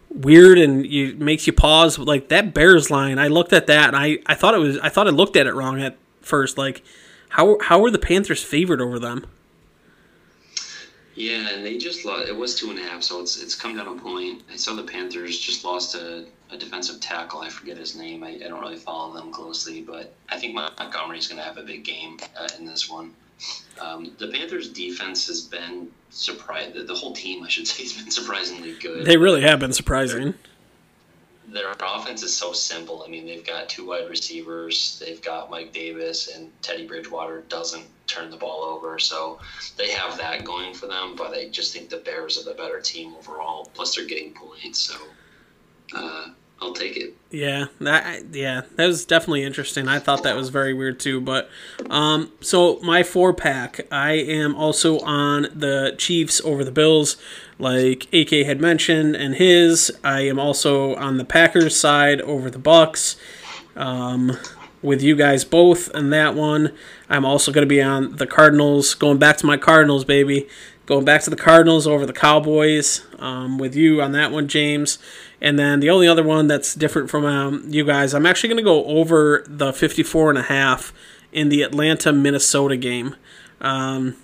weird and you makes you pause. Like that Bears line, I looked at that and I, I thought it was I thought I looked at it wrong at first. Like how how were the Panthers favored over them? Yeah, and they just lost. It was two and a half, so it's it's come down a point. I saw the Panthers just lost a, a defensive tackle. I forget his name. I, I don't really follow them closely, but I think Montgomery's going to have a big game uh, in this one. Um, the Panthers' defense has been surprised. The, the whole team, I should say, *laughs* has been surprisingly good. They really have been surprising. Their, their offense is so simple. I mean, they've got two wide receivers. They've got Mike Davis, and Teddy Bridgewater doesn't turn the ball over. So they have that going for them. But I just think the Bears are the better team overall. Plus, they're getting points. So. Uh, I'll take it. Yeah, that yeah, that was definitely interesting. I thought that was very weird too. But um, so my four pack, I am also on the Chiefs over the Bills, like AK had mentioned, and his. I am also on the Packers side over the Bucks. Um, with you guys both in that one. I'm also going to be on the Cardinals, going back to my Cardinals, baby. Going back to the Cardinals over the Cowboys um, with you on that one, James. And then the only other one that's different from um, you guys, I'm actually going to go over the 54 and a half in the Atlanta Minnesota game. Um,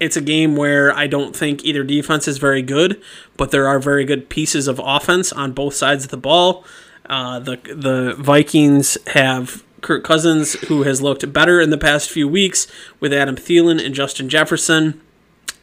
it's a game where I don't think either defense is very good, but there are very good pieces of offense on both sides of the ball. Uh, the the Vikings have Kirk Cousins, who has looked better in the past few weeks with Adam Thielen and Justin Jefferson.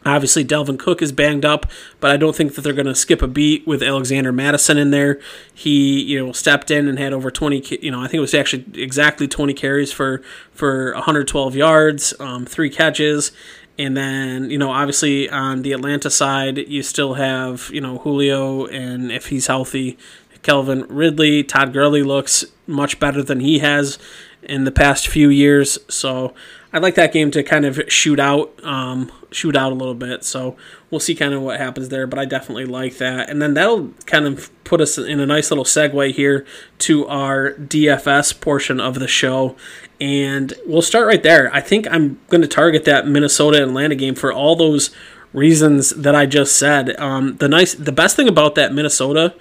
Obviously, Dalvin Cook is banged up, but I don't think that they're going to skip a beat with Alexander Mattison in there. He, you know, stepped in and had over 20, you know, I think it was actually exactly 20 carries for for 112 yards, um, three catches. And then, you know, obviously on the Atlanta side, you still have, you know, Julio, and if he's healthy, Calvin Ridley. Todd Gurley looks much better than he has in the past few years. So I'd like that game to kind of shoot out, um, shoot out a little bit. So we'll see kind of what happens there. But I definitely like that, and then that'll kind of put us in a nice little segue here to our DFS portion of the show. And we'll start right there. I think I'm going to target that Minnesota Atlanta game for all those reasons that I just said. Um, the nice, the best thing about that Minnesota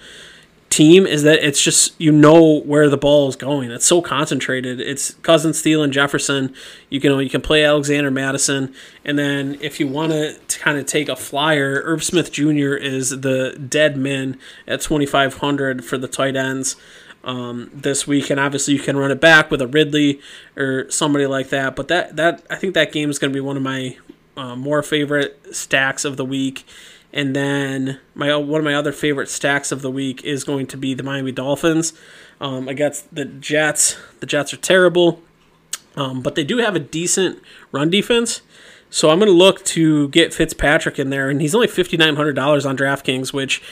team is that it's just you know where the ball is going. It's so concentrated. It's Cousins, Thielen, Jefferson. You can you can play Alexander Mattison, and then if you want to kind of take a flyer, Irv Smith Jr. is the dead man at twenty five hundred for the tight ends. Um, this week, and obviously you can run it back with a Ridley or somebody like that. But that that I think that game is going to be one of my uh, more favorite stacks of the week. And then my one of my other favorite stacks of the week is going to be the Miami Dolphins um, against the Jets. The Jets are terrible, um, but they do have a decent run defense. So I'm going to look to get Fitzpatrick in there, and he's only fifty nine hundred dollars on DraftKings, which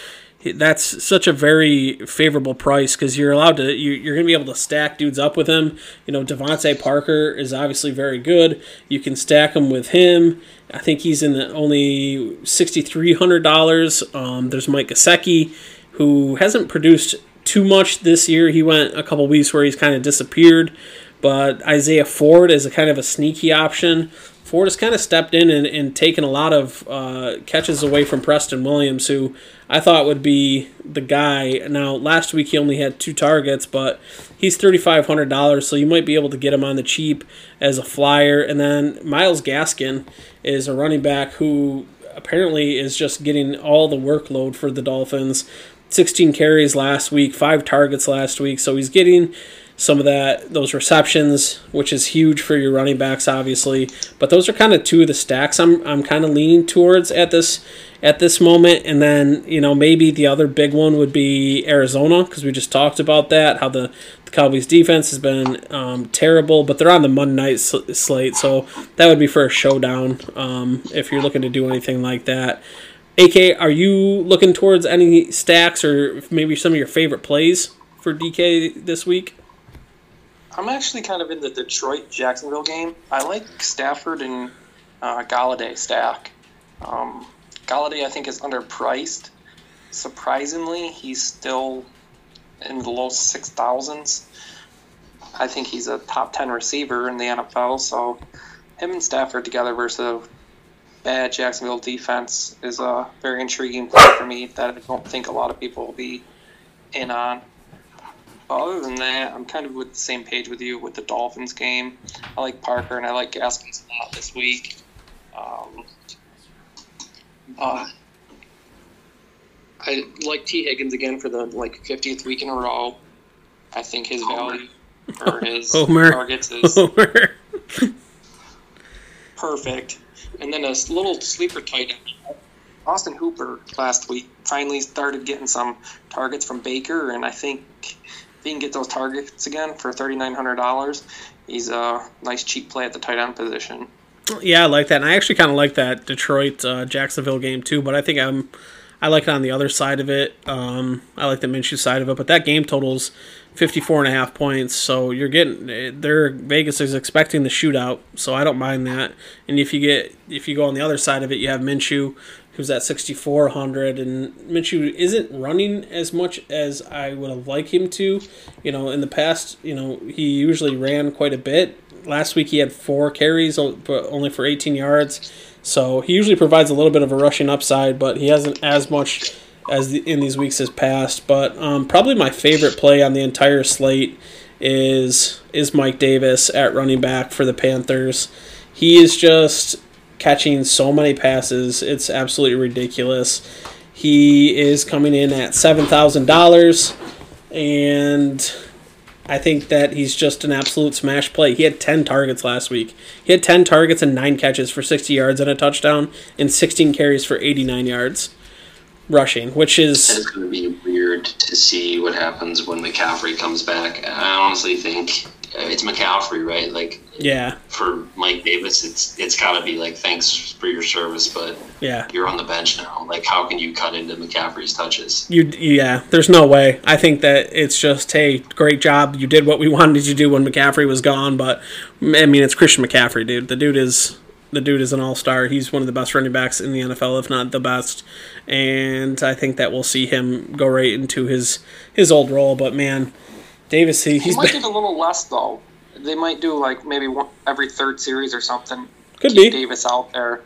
that's such a very favorable price because you're allowed to you, are going to be able to stack dudes up with him. You know, DeVante Parker is obviously very good. You can stack him with him. I think he's in the only sixty three hundred dollars. Um, there's Mike Gesicki, who hasn't produced too much this year. He went a couple weeks where he's kind of disappeared. But Isaiah Ford is a kind of a sneaky option. Ford has kind of stepped in and, and taken a lot of uh, catches away from Preston Williams, who I thought would be the guy. Now, last week he only had two targets, but he's $3,500, so you might be able to get him on the cheap as a flyer. And then Myles Gaskin is a running back who apparently is just getting all the workload for the Dolphins. 16 carries last week, five targets last week, so he's getting some of that those receptions, which is huge for your running backs, obviously. But those are kind of two of the stacks I'm I'm kind of leaning towards at this at this moment. And then you know maybe the other big one would be Arizona because we just talked about that how the, the Cowboys defense has been um, terrible, but they're on the Monday night sl- slate, so that would be for a showdown um, if you're looking to do anything like that. AK, are you looking towards any stacks or maybe some of your favorite plays for DK this week? I'm actually kind of in the Detroit Jacksonville game. I like Stafford and uh, Golladay stack. Um, Golladay, I think, is underpriced. Surprisingly, he's still in the low six thousands. I think he's a top ten receiver in the NFL. So him and Stafford together versus a bad Jacksonville defense is a very intriguing play for me that I don't think a lot of people will be in on. But other than that, I'm kind of with the same page with you with the Dolphins game. I like Parker and I like Gaskins a lot this week. Um, uh, I like Tee Higgins again for the like 50th week in a row. I think his value for his *laughs* Homer. targets is *laughs* Homer. perfect. And then a little sleeper tight end. Austin Hooper last week finally started getting some targets from Baker, and I think if he can get those targets again for thirty nine hundred dollars, he's a nice cheap play at the tight end position. Yeah, I like that. And I actually kind of like that Detroit uh, Jacksonville game too. But I think I'm I like it on the other side of it. Um, I like the Minshew side of it. But that game totals 54 and a half points. So you're getting they're Vegas is expecting the shootout. So I don't mind that. And if you get if you go on the other side of it, you have Minshew who's at 6400 and Minshew isn't running as much as I would have liked him to. You know, in the past, you know, he usually ran quite a bit. Last week he had four carries, but only for 18 yards. So he usually provides a little bit of a rushing upside, but he hasn't as much as the, in these weeks has passed. But um, probably my favorite play on the entire slate is is Mike Davis at running back for the Panthers. He is just catching so many passes; it's absolutely ridiculous. He is coming in at seven thousand dollars, and I think that he's just an absolute smash play. He had 10 targets last week. He had 10 targets and 9 catches for 60 yards and a touchdown, and 16 carries for 89 yards rushing, which is. It's going to be weird to see what happens when McCaffrey comes back. I honestly think it's McCaffrey, right? Like Yeah, for Mike Davis, it's it's got to be like thanks for your service, but yeah. you're on the bench now. Like how can you cut into McCaffrey's touches? You, yeah, there's no way. I think that it's just, hey, great job. You did what we wanted you to do when McCaffrey was gone. But I mean, it's Christian McCaffrey, dude. The dude is the dude is an all star. He's one of the best running backs in the NFL, if not the best. And I think that we'll see him go right into his his old role. But man, Davis, he, He might been, get a little less though. They might do like maybe one, every third series or something. could Keep be. Davis out there,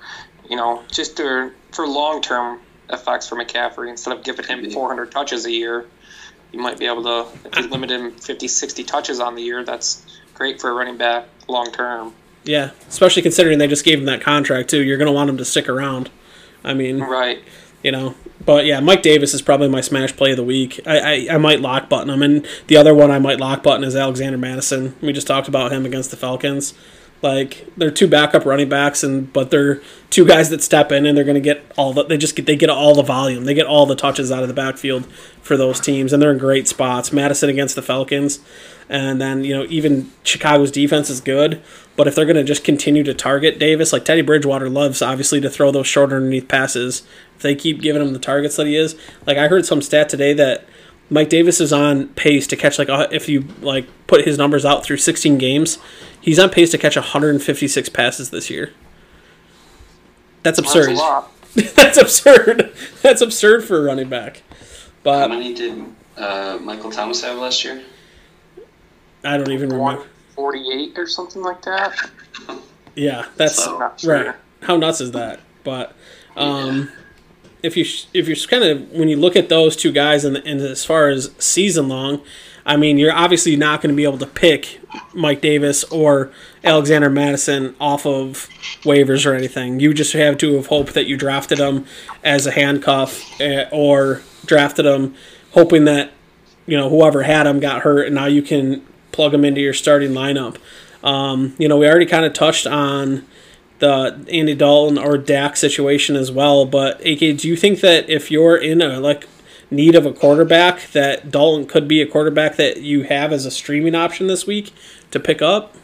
you know, just to, for long term effects for McCaffrey instead of giving him 400 touches a year. You might be able to, if you limit him 50, 60 touches on the year, that's great for a running back long term. Yeah, especially considering they just gave him that contract too. You're gonna want him to stick around. I mean, Right. you know. But yeah, Mike Davis is probably my smash play of the week. I, I, I might lock button him, and the other one I might lock button is Alexander Mattison. We just talked about him against the Falcons. Like they're two backup running backs, and but they're two guys that step in, and they're going to get all the they just get they get all the volume, they get all the touches out of the backfield for those teams, and they're in great spots. Mattison against the Falcons, and then you know even Chicago's defense is good, but if they're going to just continue to target Davis, like Teddy Bridgewater loves obviously to throw those short underneath passes. If they keep giving him the targets that he is, like I heard some stat today that Mike Davis is on pace to catch like if you like put his numbers out through 16 games, he's on pace to catch 156 passes this year. That's That's absurd. lot. *laughs* That's absurd. That's absurd for a running back. How But many did uh, Michael Thomas have last year? I don't even remember. 148 or something like that. Yeah, that's So- sure. right. How nuts is that? But um, if you if you're kind of when you look at those two guys and, and as far as season long, I mean, you're obviously not going to be able to pick Mike Davis or Alexander Mattison off of waivers or anything. You just have to have hope that you drafted them as a handcuff eh, or drafted them hoping that you know whoever had them got hurt and now you can plug them into your starting lineup. Um, you know, we already kind of touched on the Andy Dalton or Dak situation as well. But AK, do you think that if you're in a like need of a quarterback, that Dalton could be a quarterback that you have as a streaming option this week to pick up?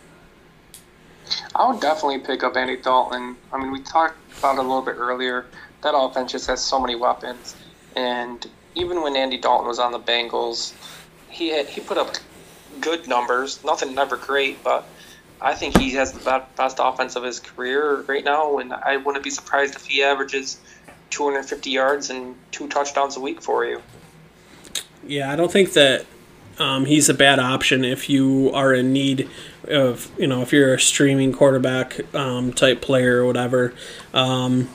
I would definitely pick up Andy Dalton. I mean, we talked about it a little bit earlier. That offense just has so many weapons, and even when Andy Dalton was on the Bengals, he had, he put up good numbers. Nothing never great, but I think he has the best offense of his career right now. And I wouldn't be surprised if he averages 250 yards and two touchdowns a week for you. Yeah, I don't think that um, he's a bad option if you are in need of, you know if you're a streaming quarterback um, type player or whatever. Um,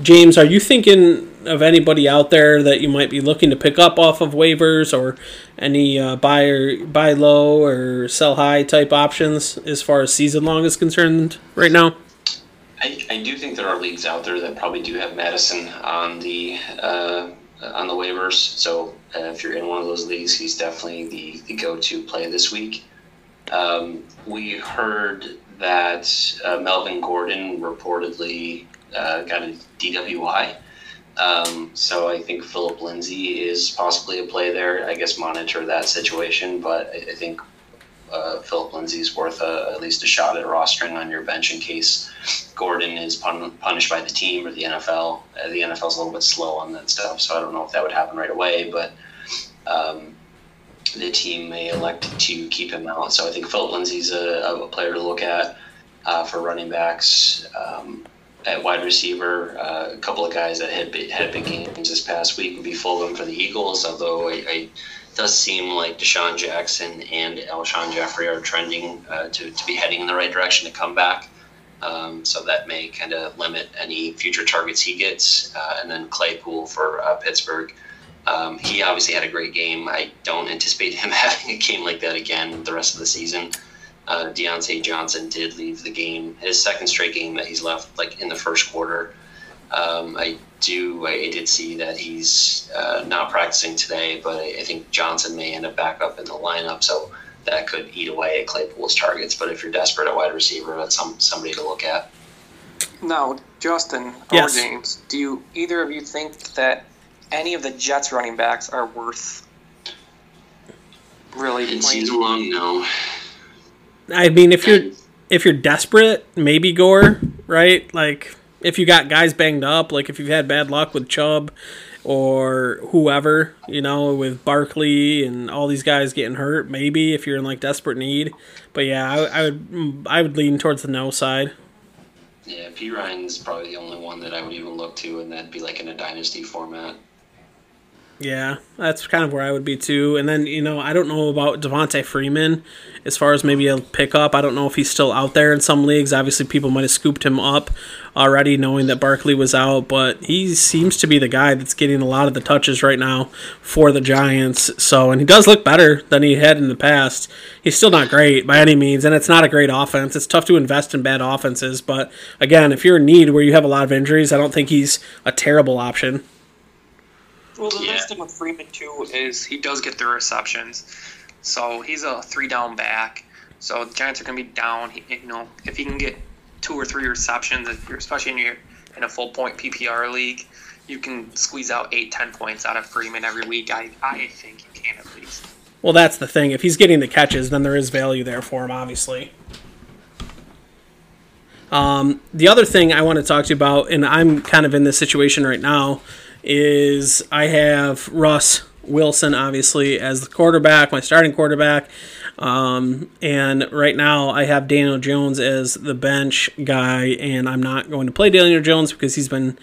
James, are you thinking of anybody out there that you might be looking to pick up off of waivers or any uh, buy or buy low or sell high type options as far as season long is concerned right now? I, I do think there are leagues out there that probably do have Mattison on the uh, on the waivers. So uh, if you're in one of those leagues, he's definitely the, the go-to play this week. Um, we heard that uh, Melvin Gordon reportedly uh, got a DWI. Um, so I think Philip Lindsay is possibly a play there. I guess monitor that situation, but I, I think uh, Philip Lindsay's worth a, at least a shot at rostering on your bench in case Gordon is pun- punished by the team or the NFL. Uh, the NFL's a little bit slow on that stuff, so I don't know if that would happen right away, but um, the team may elect to keep him out. So I think Philip Lindsay's a, a player to look at uh, for running backs. Um, at wide receiver, uh, a couple of guys that had big, had big games this past week would be Fulgham for the Eagles, although I, I does seem like DeSean Jackson and Alshon Jeffery are trending uh, to, to be heading in the right direction to come back. Um, so that may kind of limit any future targets he gets. Uh, and then Claypool for uh, Pittsburgh. Um, he obviously had a great game. I don't anticipate him *laughs* having a game like that again the rest of the season. Uh, Diontae Johnson did leave the game, his second straight game that he's left, like in the first quarter. Um, I do, I did see that he's uh, not practicing today, but I, I, think Johnson may end up back up in the lineup, so that could eat away at Claypool's targets. But if you're desperate at wide receiver, that's some somebody to look at. Now, Justin yes. or James, do you either of you think that any of the Jets running backs are worth really? In season long, no. I mean, if you're if you're desperate, maybe Gore, right? Like if you got guys banged up, like if you've had bad luck with Chubb or whoever, you know, with Barkley and all these guys getting hurt, maybe if you're in like desperate need. But yeah, I, I would mm, I would lean towards the no side. Yeah, Perine's probably the only one that I would even look to, and that'd be like in a dynasty format. Yeah, that's kind of where I would be too. And then, you know, I don't know about Devonta Freeman as far as maybe a pickup. I don't know if he's still out there in some leagues. Obviously, people might have scooped him up already knowing that Barkley was out, but he seems to be the guy that's getting a lot of the touches right now for the Giants. So, and he does look better than he had in the past. He's still not great by any means, and it's not a great offense. It's tough to invest in bad offenses, but again, if you're in need where you have a lot of injuries, I don't think he's a terrible option. Well, the yeah. nice thing with Freeman too is he does get the receptions, so he's a three down back. So the Giants are going to be down. He, you know, if he can get two or three receptions, especially in your in a full point PPR league, you can squeeze out eight, ten points out of Freeman every week. I I think you can at least. Well, that's the thing. If he's getting the catches, then there is value there for him, obviously. Um, the other thing I want to talk to you about, and I'm kind of in this situation right now, is I have Russ Wilson obviously as the quarterback, my starting quarterback. Um, and right now I have Daniel Jones as the bench guy, and I'm not going to play Daniel Jones because he's been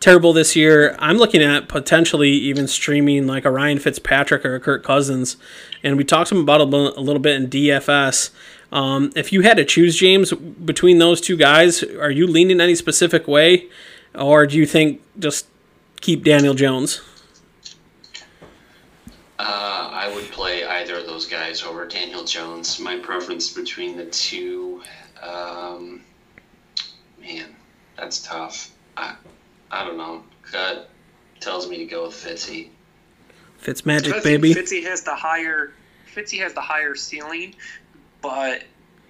terrible this year. I'm looking at potentially even streaming like a Ryan Fitzpatrick or a Kirk Cousins, and we talked about a little bit in DFS. Um, if you had to choose James between those two guys, are you leaning any specific way, or do you think just keep Daniel Jones? Uh, I would play either of those guys over Daniel Jones. My preference between the two, um, man, that's tough. I, I don't know. Cut tells me to go with Fitzy. Fitz magic, baby. Fitzy has the higher. Fitzy has the higher ceiling, but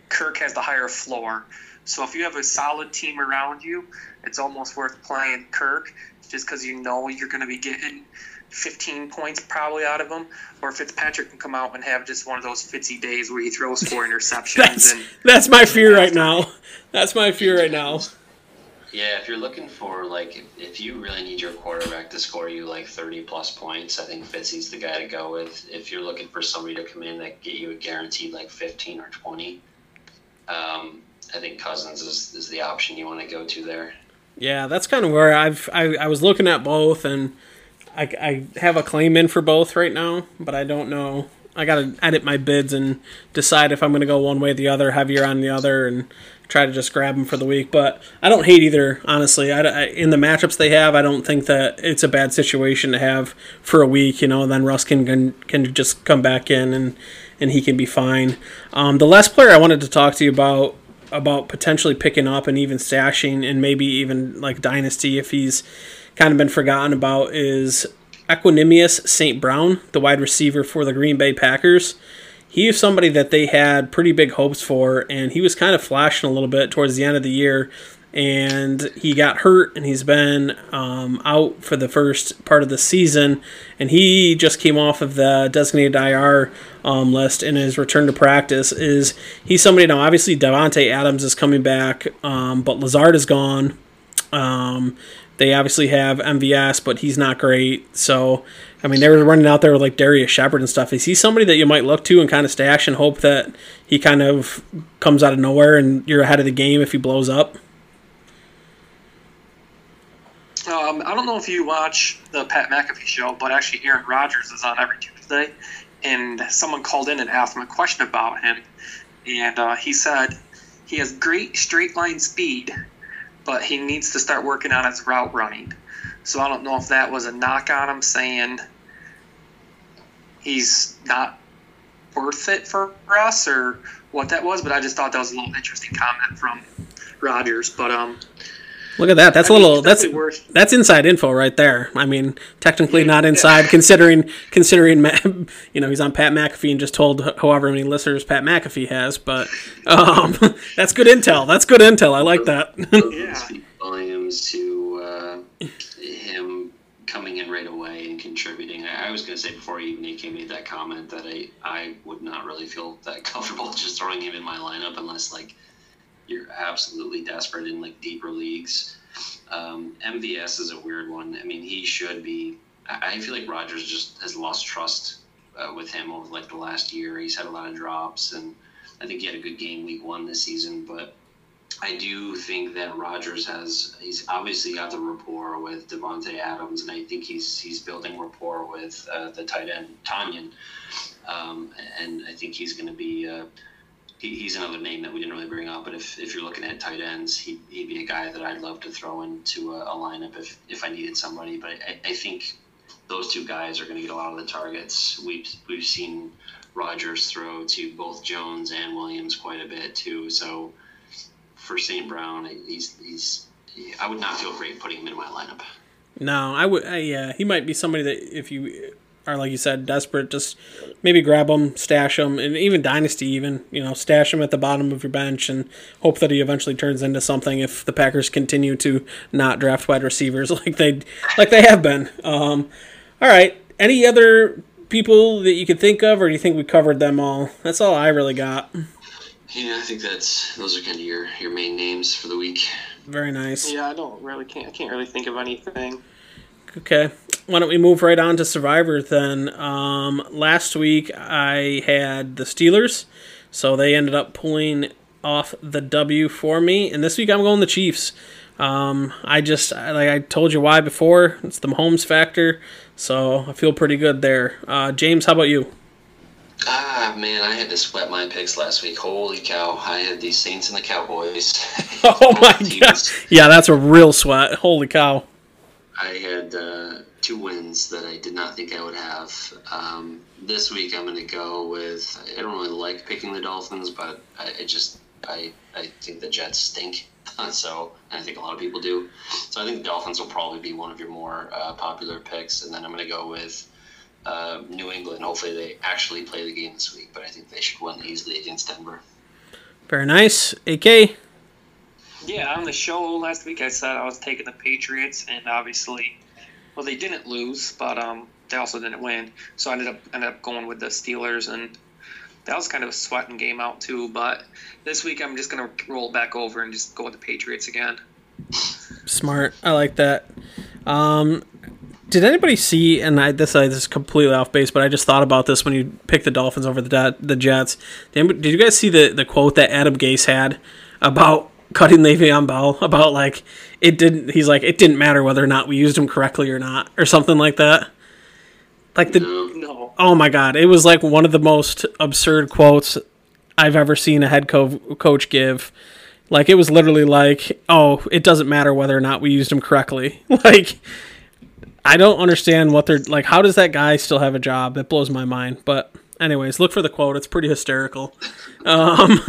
Kirk has the higher floor. So if you have a solid team around you, it's almost worth playing Kirk just because you know you're going to be getting 15 points probably out of him. Or Fitzpatrick can come out and have just one of those Fitzy days where he throws four *laughs* interceptions. that's, and that's my fear right now. That's my fear right now. Yeah, if you're looking for like if, if you really need your quarterback to score you like 30 plus points, I think Fitzy's the guy to go with. If you're looking for somebody to come in that get you a guaranteed like 15 or 20, um, I think Cousins is, is the option you want to go to there. Yeah, that's kind of where I've I, I was looking at both, and I, I have a claim in for both right now, but I don't know I gotta edit my bids and decide if I'm gonna go one way or the other, heavier on the other, and try to just grab them for the week. But I don't hate either, honestly. I, I, in the matchups they have, I don't think that it's a bad situation to have for a week. You know, then Russ can can, just come back in and and he can be fine. Um, the last player I wanted to talk to you about about potentially picking up and even stashing and maybe even like dynasty if he's kind of been forgotten about is Equanimeous St. Brown, the wide receiver for the Green Bay Packers. He is somebody that they had pretty big hopes for, and he was kind of flashing a little bit towards the end of the year. And he got hurt, and he's been um, out for the first part of the season. And he just came off of the designated IR um, list and his return to practice. Is he's somebody now? Obviously, Davante Adams is coming back, um, but Lazard is gone. Um, they obviously have MVS, but he's not great. So, I mean, they were running out there with like Darrius Shepherd and stuff. Is he somebody that you might look to and kind of stash and hope that he kind of comes out of nowhere and you're ahead of the game if he blows up? Um, I don't know if you watch the Pat McAfee show, but actually Aaron Rodgers is on every Tuesday, and someone called in and asked him a question about him, and uh, he said he has great straight line speed, but he needs to start working on his route running. So I don't know if that was a knock on him saying he's not worth it for us or what that was, but I just thought that was a little interesting comment from Rodgers. But um, Look at that. That's I a little it's that's definitely that's inside info right there. I mean, technically not inside considering considering *laughs* you know he's on Pat McAfee and just told however many listeners Pat McAfee has, but um, *laughs* that's good intel. That's good intel. I like that. *laughs* Yeah. Speak volumes to uh, him coming in right away and contributing. I, I was going to say before even he came made that comment that I, I would not really feel that comfortable just throwing him in my lineup unless like you're absolutely desperate in like deeper leagues. Um, MVS is a weird one. I mean, he should be. I, feel like Rodgers just has lost trust uh, with him over like the last year. He's had a lot of drops, and I think he had a good game week one this season, but I do think that Rodgers has he's obviously got the rapport with Davante Adams, and I think he's he's building rapport with uh, the tight end Tonyan, um, and I think he's going to be. Uh, he, he's another name that we didn't really bring up, but if, if you're looking at tight ends, he, he'd be a guy that I'd love to throw into a, a lineup if, if I needed somebody. But I, I think those two guys are going to get a lot of the targets. We've we've seen Rodgers throw to both Jones and Williams quite a bit too. So for St. Brown, he's he's I would not feel great putting him in my lineup. No, I would. I, yeah, he might be somebody that if you are like you said desperate, just maybe grab him, stash him, and even dynasty, even you know, stash him at the bottom of your bench and hope that he eventually turns into something. If the Packers continue to not draft wide receivers *laughs* like they like they have been. Um, all right, any other people that you could think of, or do you think we covered them all? That's all I really got. Yeah, I think that's those are kind of your your main names for the week. Very nice. Yeah, I don't really can't I can't really think of anything. Okay. Why don't we move right on to Survivor then? Um, last week I had the Steelers, so they ended up pulling off the W for me, and this week I'm going the Chiefs. Um, I just like I told you why before. It's the Mahomes factor, so I feel pretty good there. Uh, James, how about you? Ah man, I had to sweat my picks last week. Holy cow! I had the Saints and the Cowboys. *laughs* Oh my god! Yeah, that's a real sweat. Holy cow! I had uh, two wins that I did not think I would have. Um, this week I'm going to go with. I don't really like picking the Dolphins, but I, I just I I think the Jets stink. *laughs* so and I think a lot of people do. So I think the Dolphins will probably be one of your more uh, popular picks, and then I'm going to go with. Uh, New England. Hopefully, they actually play the game this week, but I think they should win easily against Denver. Very nice. AK. Yeah, on the show last week I said I was taking the Patriots, and obviously, well, they didn't lose, but um, they also didn't win. So I ended up ended up going with the Steelers, and that was kind of a sweating game out too. But this week I'm just gonna roll back over and just go with the Patriots again. Smart. I like that. Um, did anybody see? And I, this, I, this is completely off base, but I just thought about this when you picked the Dolphins over the the Jets. Did, did you guys see the the quote that Adam Gase had about cutting Le'Veon Bell? About like it didn't. He's like it didn't matter whether or not we used him correctly or not, or something like that. Like the No. Oh my god, it was like one of the most absurd quotes I've ever seen a head co- coach give. Like it was literally like, "Oh, it doesn't matter whether or not we used him correctly." *laughs* like I don't understand what they're like. How does that guy still have a job? That blows my mind. But anyways, look for the quote. It's pretty hysterical. *laughs* Um,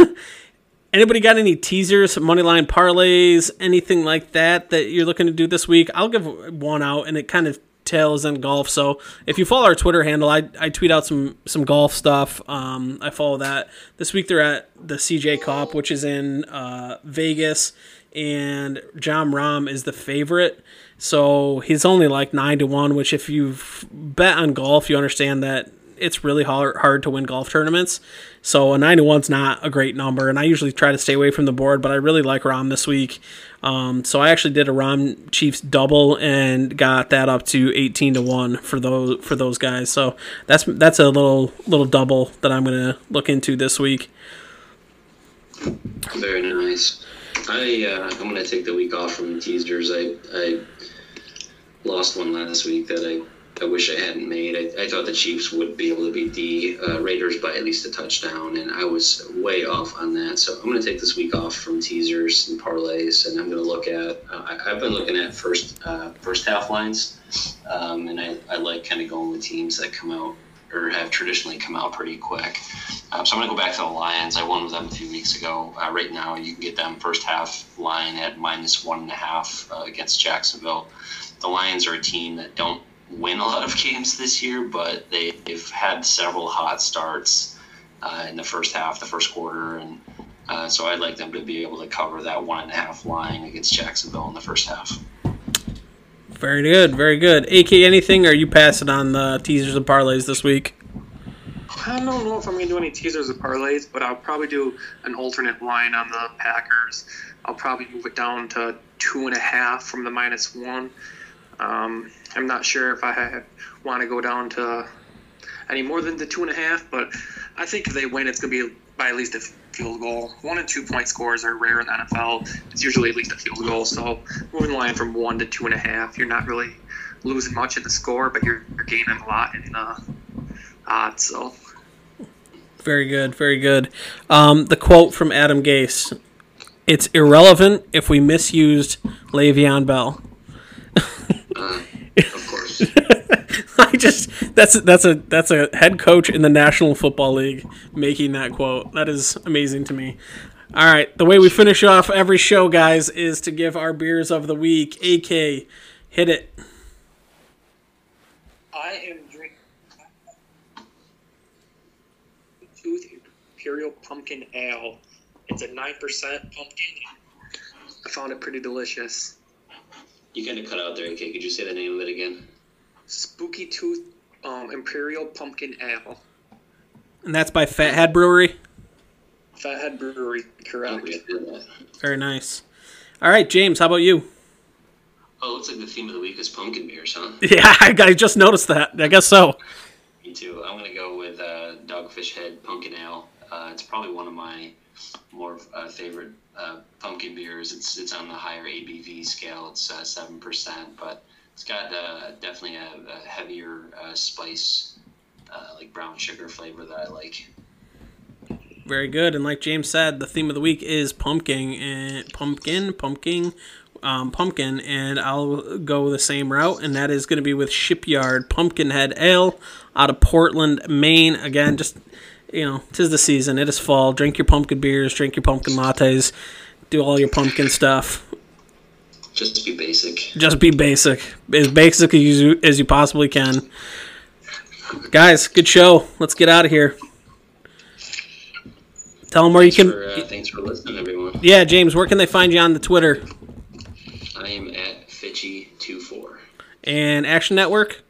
anybody got any teasers, moneyline parlays, anything like that that you're looking to do this week? I'll give one out, and it kind of tails in golf. So if you follow our Twitter handle, I, I tweet out some some golf stuff. Um, I follow that. This week they're at the CJ Cup, which is in uh, Vegas, and Jon Rahm is the favorite. So he's only like nine to one. Which if you've bet on golf, you understand that it's really hard hard to win golf tournaments. So a nine to one's not a great number, and I usually try to stay away from the board. But I really like Rahm this week. Um, so I actually did a Rahm Chiefs double and got that up to eighteen to one for those for those guys. So that's that's a little little double that I'm gonna look into this week. Very nice. I uh, I'm gonna take the week off from the teasers. I I lost one last week that I I wish I hadn't made. I, I thought the Chiefs would be able to beat the uh, Raiders by at least a touchdown, and I was way off on that. So I'm going to take this week off from teasers and parlays, and I'm going to look at. Uh, I, have been looking at first uh, first half lines, um, and I, I like kind of going with teams that come out or have traditionally come out pretty quick. Um, so I'm going to go back to the Lions. I won with them a few weeks ago. Uh, right now, you can get them first half line at minus one and a half uh, against Jacksonville. The Lions are a team that don't win a lot of *laughs* games this year, but they, have had several hot starts uh, in the first half, the first quarter, and uh, so I'd like them to be able to cover that one and a half line against Jacksonville in the first half. Very good, very good. AK, anything? Or are you passing on the teasers and parlays this week? I don't know if I'm going to do any teasers or parlays, but I'll probably do an alternate line on the Packers. I'll probably move it down to two and a half from the minus one. Um, I'm not sure if I want to go down to any more than the two and a half, but I think if they win, it's going to be by at least a field goal. One and two point scores are rare in the NFL. It's usually at least a field goal. So moving the line from one to two and a half, you're not really losing much in the score, but you're, you're gaining a lot in uh, odds. So very good, very good. Um, the quote from Adam Gase: "It's irrelevant if we misused Le'Veon Bell." *laughs* uh, of course. *laughs* I just that's that's a that's a head coach in the National Football League making that quote. That is amazing to me. All right, the way we finish off every show, guys, is to give our beers of the week. AK, hit it. I am drinking Tooth Imperial Pumpkin Ale. It's a nine percent pumpkin. I found it pretty delicious. You kind of cut out there, AK. Could you say the name of it again? Spooky Tooth um, Imperial Pumpkin Ale. And that's by Fathead Brewery? Fathead Brewery, correct. Oh, Very nice. All right, James, how about you? Oh, looks like the theme of the week is pumpkin beers, huh? *laughs* Yeah, I just noticed that. I guess so. Me too. I'm going to go with uh, Dogfish Head Pumpkin Ale. Uh, it's probably one of my more uh, favorite uh, pumpkin beers. It's it's on the higher ABV scale. It's uh, seven percent, but it's got uh, definitely a, a heavier uh, spice, uh, like brown sugar flavor that I like. Very good, and like James said, the theme of the week is pumpkin and pumpkin, pumpkin, um, pumpkin, and I'll go the same route, and that is going to be with Shipyard Pumpkinhead Ale out of Portland, Maine. Again, just you know, tis the season. It is fall. Drink your pumpkin beers. Drink your pumpkin lattes. Do all your pumpkin stuff. Just be basic. Just be basic. As basic as you, as you possibly can. Guys, good show. Let's get out of here. Tell them where thanks you can. For, uh, thanks for listening, everyone. Yeah, James, where can they find you on the Twitter? I am at Fitchy24. And Action Network?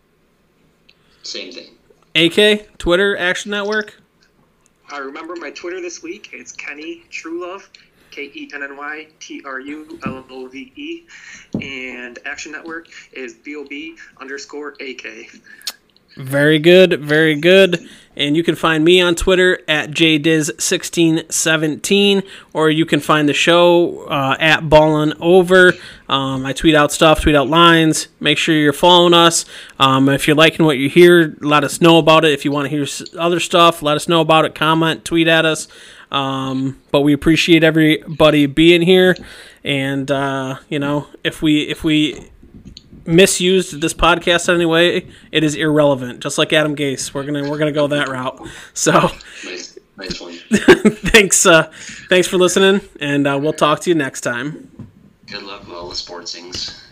Same thing. AK, Twitter, Action Network? I remember my Twitter this week. It's Kenny Trulove, K E N N Y T R U L O V E, and Action Network is B O B underscore A K. Very good, very good. And you can find me on Twitter at jdiz1617, or you can find the show uh, at Ballin Over. Um, I tweet out stuff, tweet out lines. Make sure you're following us. Um, if you're liking what you hear, let us know about it. If you want to hear other stuff, let us know about it. Comment, tweet at us. Um, but we appreciate everybody being here, and uh, you know, if we if we misused this podcast in any way, it is irrelevant. Just like Adam Gase, we're gonna we're gonna go that route. So, nice, nice one. *laughs* thanks, uh, thanks for listening, and uh, we'll talk to you next time. Good luck with all the sports things.